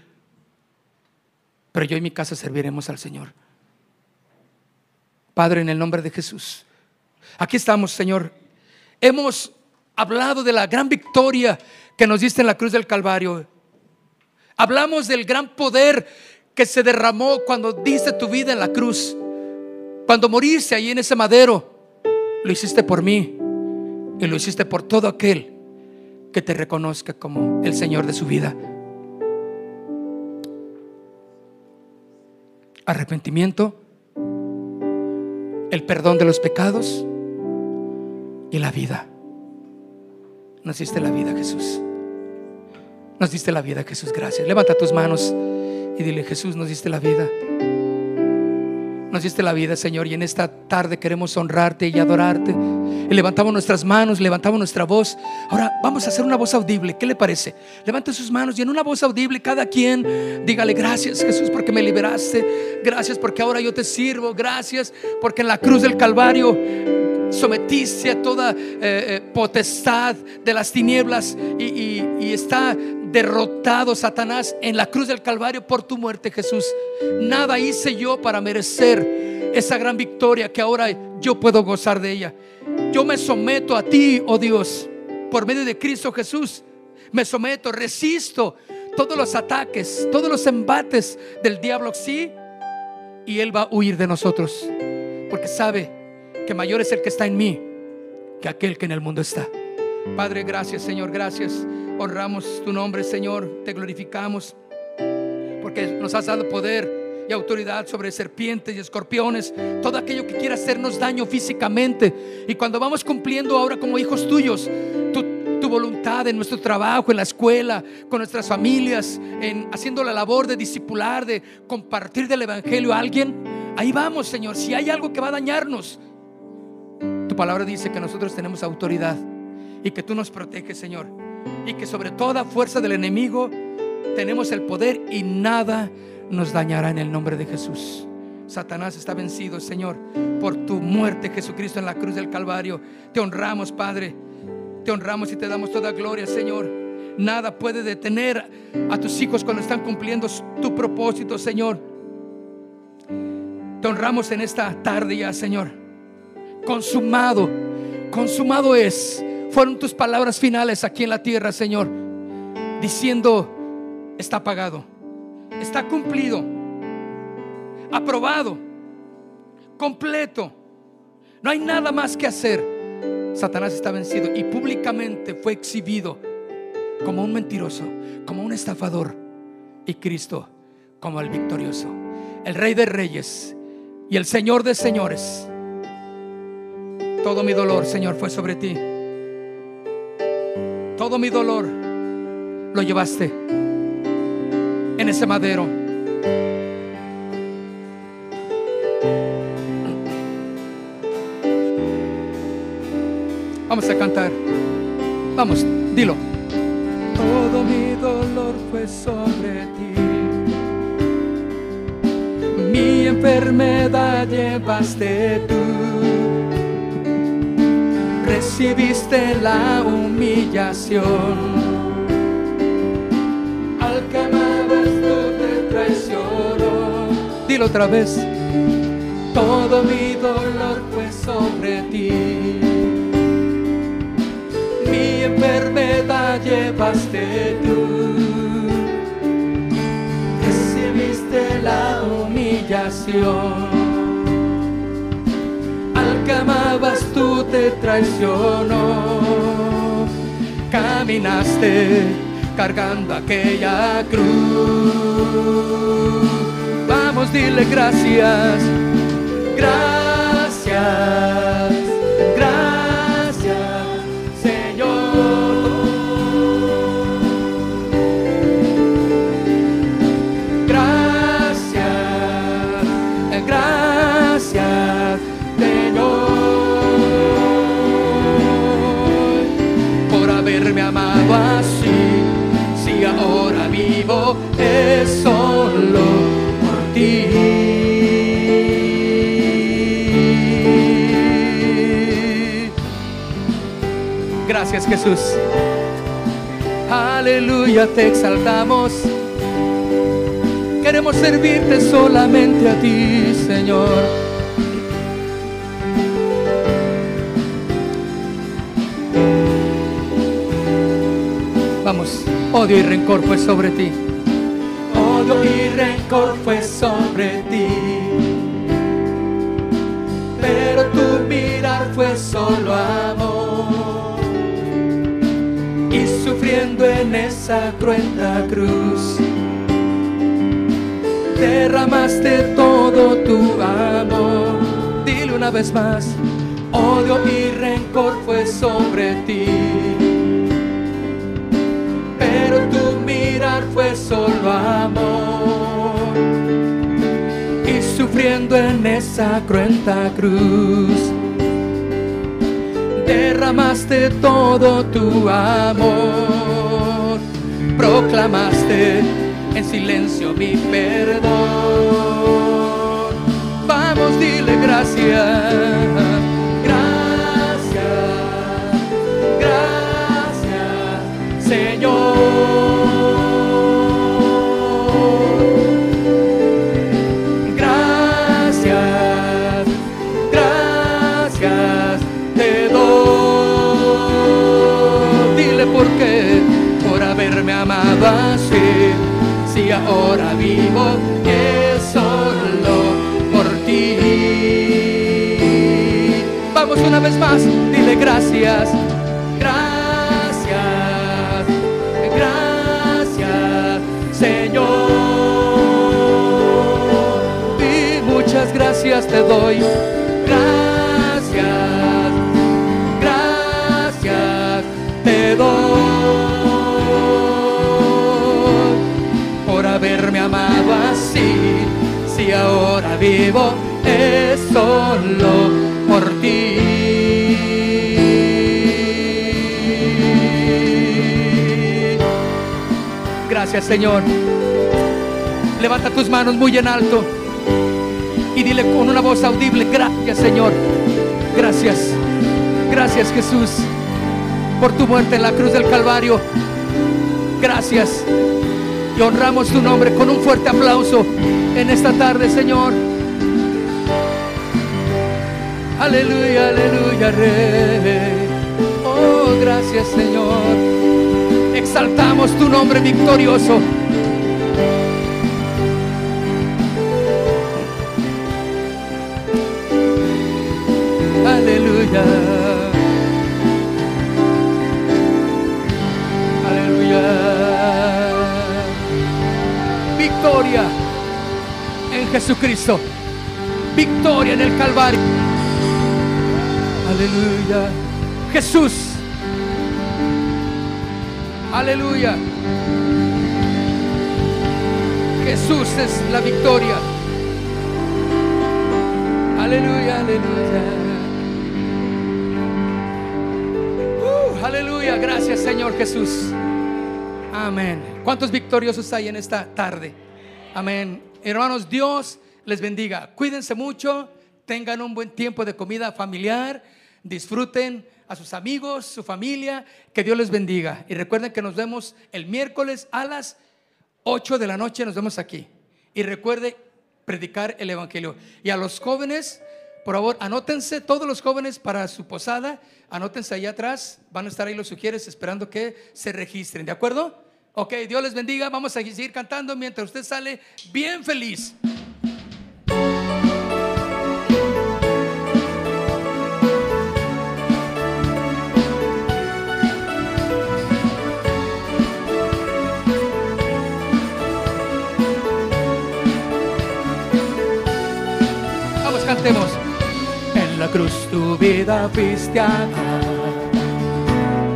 Pero yo y mi casa serviremos al Señor. Padre, en el nombre de Jesús. Aquí estamos, Señor. Hemos hablado de la gran victoria que nos diste en la cruz del Calvario. Hablamos del gran poder que se derramó cuando diste tu vida en la cruz. Cuando moriste ahí en ese madero, lo hiciste por mí y lo hiciste por todo aquel que te reconozca como el Señor de su vida. Arrepentimiento, el perdón de los pecados y la vida. Nos diste la vida, Jesús. Nos diste la vida, Jesús. Gracias. Levanta tus manos y dile, Jesús, nos diste la vida. Nos diste la vida, Señor, y en esta tarde queremos honrarte y adorarte. Y levantamos nuestras manos, levantamos nuestra voz. Ahora vamos a hacer una voz audible. ¿Qué le parece? Levante sus manos y en una voz audible cada quien dígale gracias Jesús porque me liberaste. Gracias porque ahora yo te sirvo. Gracias porque en la cruz del Calvario sometiste a toda eh, eh, potestad de las tinieblas y, y está derrotado Satanás en la cruz del Calvario por tu muerte, Jesús. Nada hice yo para merecer esa gran victoria que ahora yo puedo gozar de ella. Yo me someto a ti, oh Dios, por medio de Cristo Jesús. Me someto, resisto todos los ataques, todos los embates del diablo, sí, y él va a huir de nosotros, porque sabe que mayor es el que está en mí que aquel que en el mundo está. Padre, gracias Señor, gracias. Honramos tu nombre Señor, te glorificamos porque nos has dado poder y autoridad sobre serpientes y escorpiones, todo aquello que quiera hacernos daño físicamente. Y cuando vamos cumpliendo ahora como hijos tuyos, tu, tu voluntad en nuestro trabajo, en la escuela, con nuestras familias, en haciendo la labor de discipular, de compartir del Evangelio a alguien, ahí vamos Señor. Si hay algo que va a dañarnos, palabra dice que nosotros tenemos autoridad y que tú nos proteges, Señor. Y que sobre toda fuerza del enemigo tenemos el poder y nada nos dañará en el nombre de Jesús. Satanás está vencido, Señor, por tu muerte, Jesucristo, en la cruz del Calvario. Te honramos, Padre. Te honramos y te damos toda gloria, Señor. Nada puede detener a tus hijos cuando están cumpliendo tu propósito, Señor. Te honramos en esta tarde ya, Señor. Consumado, consumado es. Fueron tus palabras finales aquí en la tierra, Señor, diciendo, está pagado, está cumplido aprobado, completo. No hay nada más que hacer. Satanás está vencido y públicamente fue exhibido como un mentiroso, como un estafador y Cristo como el victorioso, el rey de reyes y el señor de señores. Todo mi dolor, Señor, fue sobre ti. Todo mi dolor lo llevaste en ese madero. Vamos a cantar. Vamos, dilo. Todo mi dolor fue sobre ti. Mi enfermedad llevaste tú. Recibiste la humillación. Al que amabas tú te traicionó. Dilo otra vez. Todo mi dolor fue sobre ti enfermedad llevaste tú. Recibiste la humillación. Que amabas tú te traicionó. Caminaste cargando aquella cruz. Vamos, dile gracias. Gracias. Gracias Jesús. Aleluya, te exaltamos. Queremos servirte solamente a ti, Señor. Vamos, odio y rencor fue sobre ti. Odio y rencor fue sobre ti. En esa cruenta cruz, derramaste todo tu amor. Dile una vez más, odio y rencor fue sobre ti pero tu mirar fue solo amor. Y sufriendo en esa cruenta cruz, derramaste todo tu amor. Proclamaste en silencio mi perdón. Vamos, dile gracias si ahora vivo es solo por ti. Vamos una vez más, dile gracias, gracias, gracias, Señor. Y muchas gracias te doy. Gracias, gracias te doy. vivo es solo por ti. Gracias Señor. Levanta tus manos muy en alto y dile con una voz audible, gracias Señor. Gracias. Gracias Jesús por tu muerte en la cruz del Calvario. Gracias. Y honramos tu nombre con un fuerte aplauso en esta tarde, Señor. Aleluya, aleluya, Rey. Oh, gracias, Señor. Exaltamos tu nombre victorioso. Aleluya. Aleluya. Victoria en Jesucristo. Victoria en el Calvario. Aleluya. Jesús. Aleluya. Jesús es la victoria. Aleluya, aleluya. Uh, aleluya, gracias Señor Jesús. Amén. ¿Cuántos victoriosos hay en esta tarde? Amén. Hermanos, Dios les bendiga. Cuídense mucho, tengan un buen tiempo de comida familiar, disfruten a sus amigos, su familia, que Dios les bendiga. Y recuerden que nos vemos el miércoles a las 8 de la noche, nos vemos aquí. Y recuerde predicar el Evangelio. Y a los jóvenes, por favor, anótense, todos los jóvenes para su posada, anótense ahí atrás, van a estar ahí los sugieres esperando que se registren, ¿de acuerdo? Ok, Dios les bendiga, vamos a seguir cantando mientras usted sale bien feliz. En la cruz tu vida fuiste a.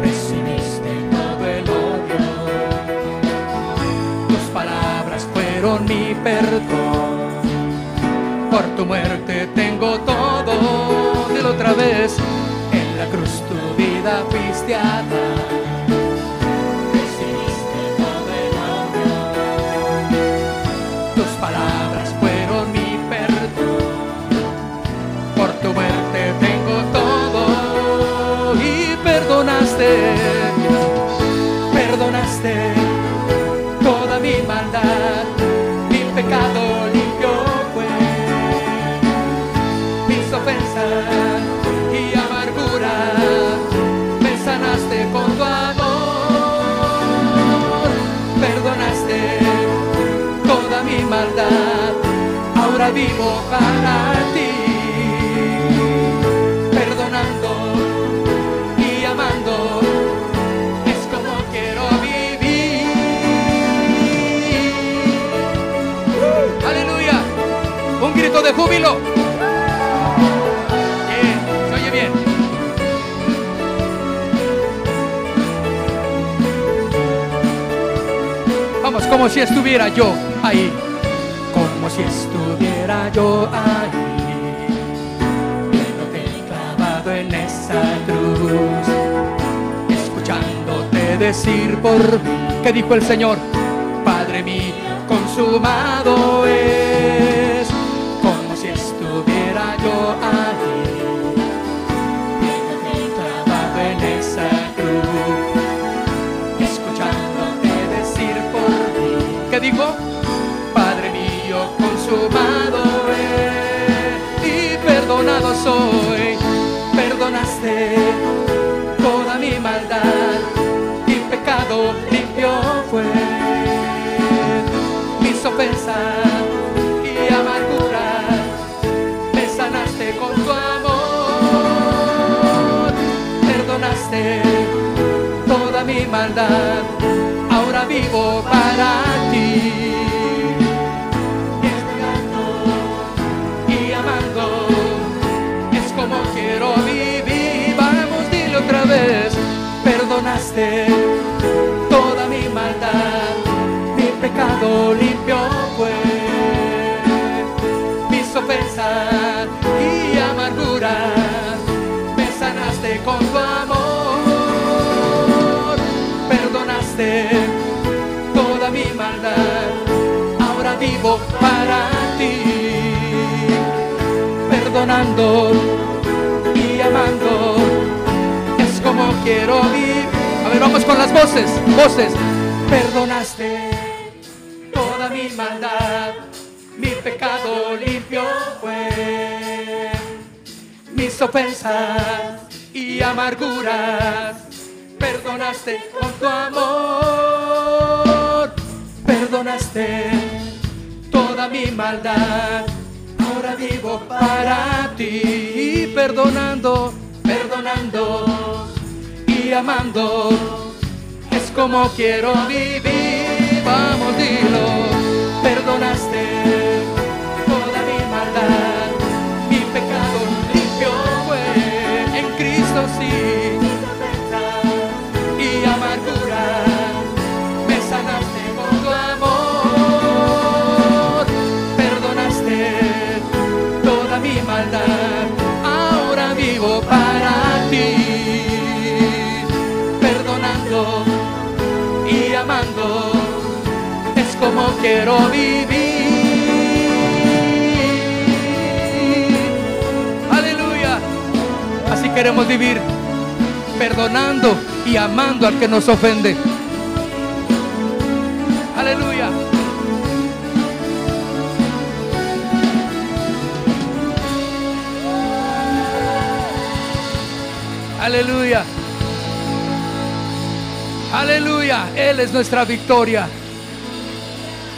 Recibiste todo el odio. Tus palabras fueron mi perdón. Por tu muerte tengo todo. Dilo otra vez. En la cruz tu vida fuiste. Perdonaste, toda mi maldad, mi pecado limpio fue, mis ofensas y amargura, me sanaste con tu amor, perdonaste toda mi maldad, ahora vivo para ti, de júbilo. Vamos, como si estuviera yo ahí. Como si estuviera yo ahí. Viéndote clavado en esa cruz. Escuchándote decir por mí. ¿Qué dijo el Señor? Padre mío, consumado es. Mi maldad, ahora vivo para ti. Esperando y amando, es como quiero vivir. Vamos, dile otra vez, perdonaste toda mi maldad, mi pecado limpio fue. Mis ofensas y amarguras me sanaste con tu amor perdonaste maldad. Ahora vivo para ti, perdonando y amando. Es como quiero vivir. A ver, vamos con las voces, voces. Perdonaste toda mi maldad, mi pecado limpio fue, mis ofensas y amarguras. Perdonaste con tu amor, perdonaste toda mi maldad. Ahora vivo para ti, perdonando, perdonando y amando. Es como quiero vivir, vamos, dilo. Perdonaste como quiero vivir. Aleluya. Así queremos vivir, perdonando y amando al que nos ofende. Aleluya. Aleluya. Aleluya. Él es nuestra victoria.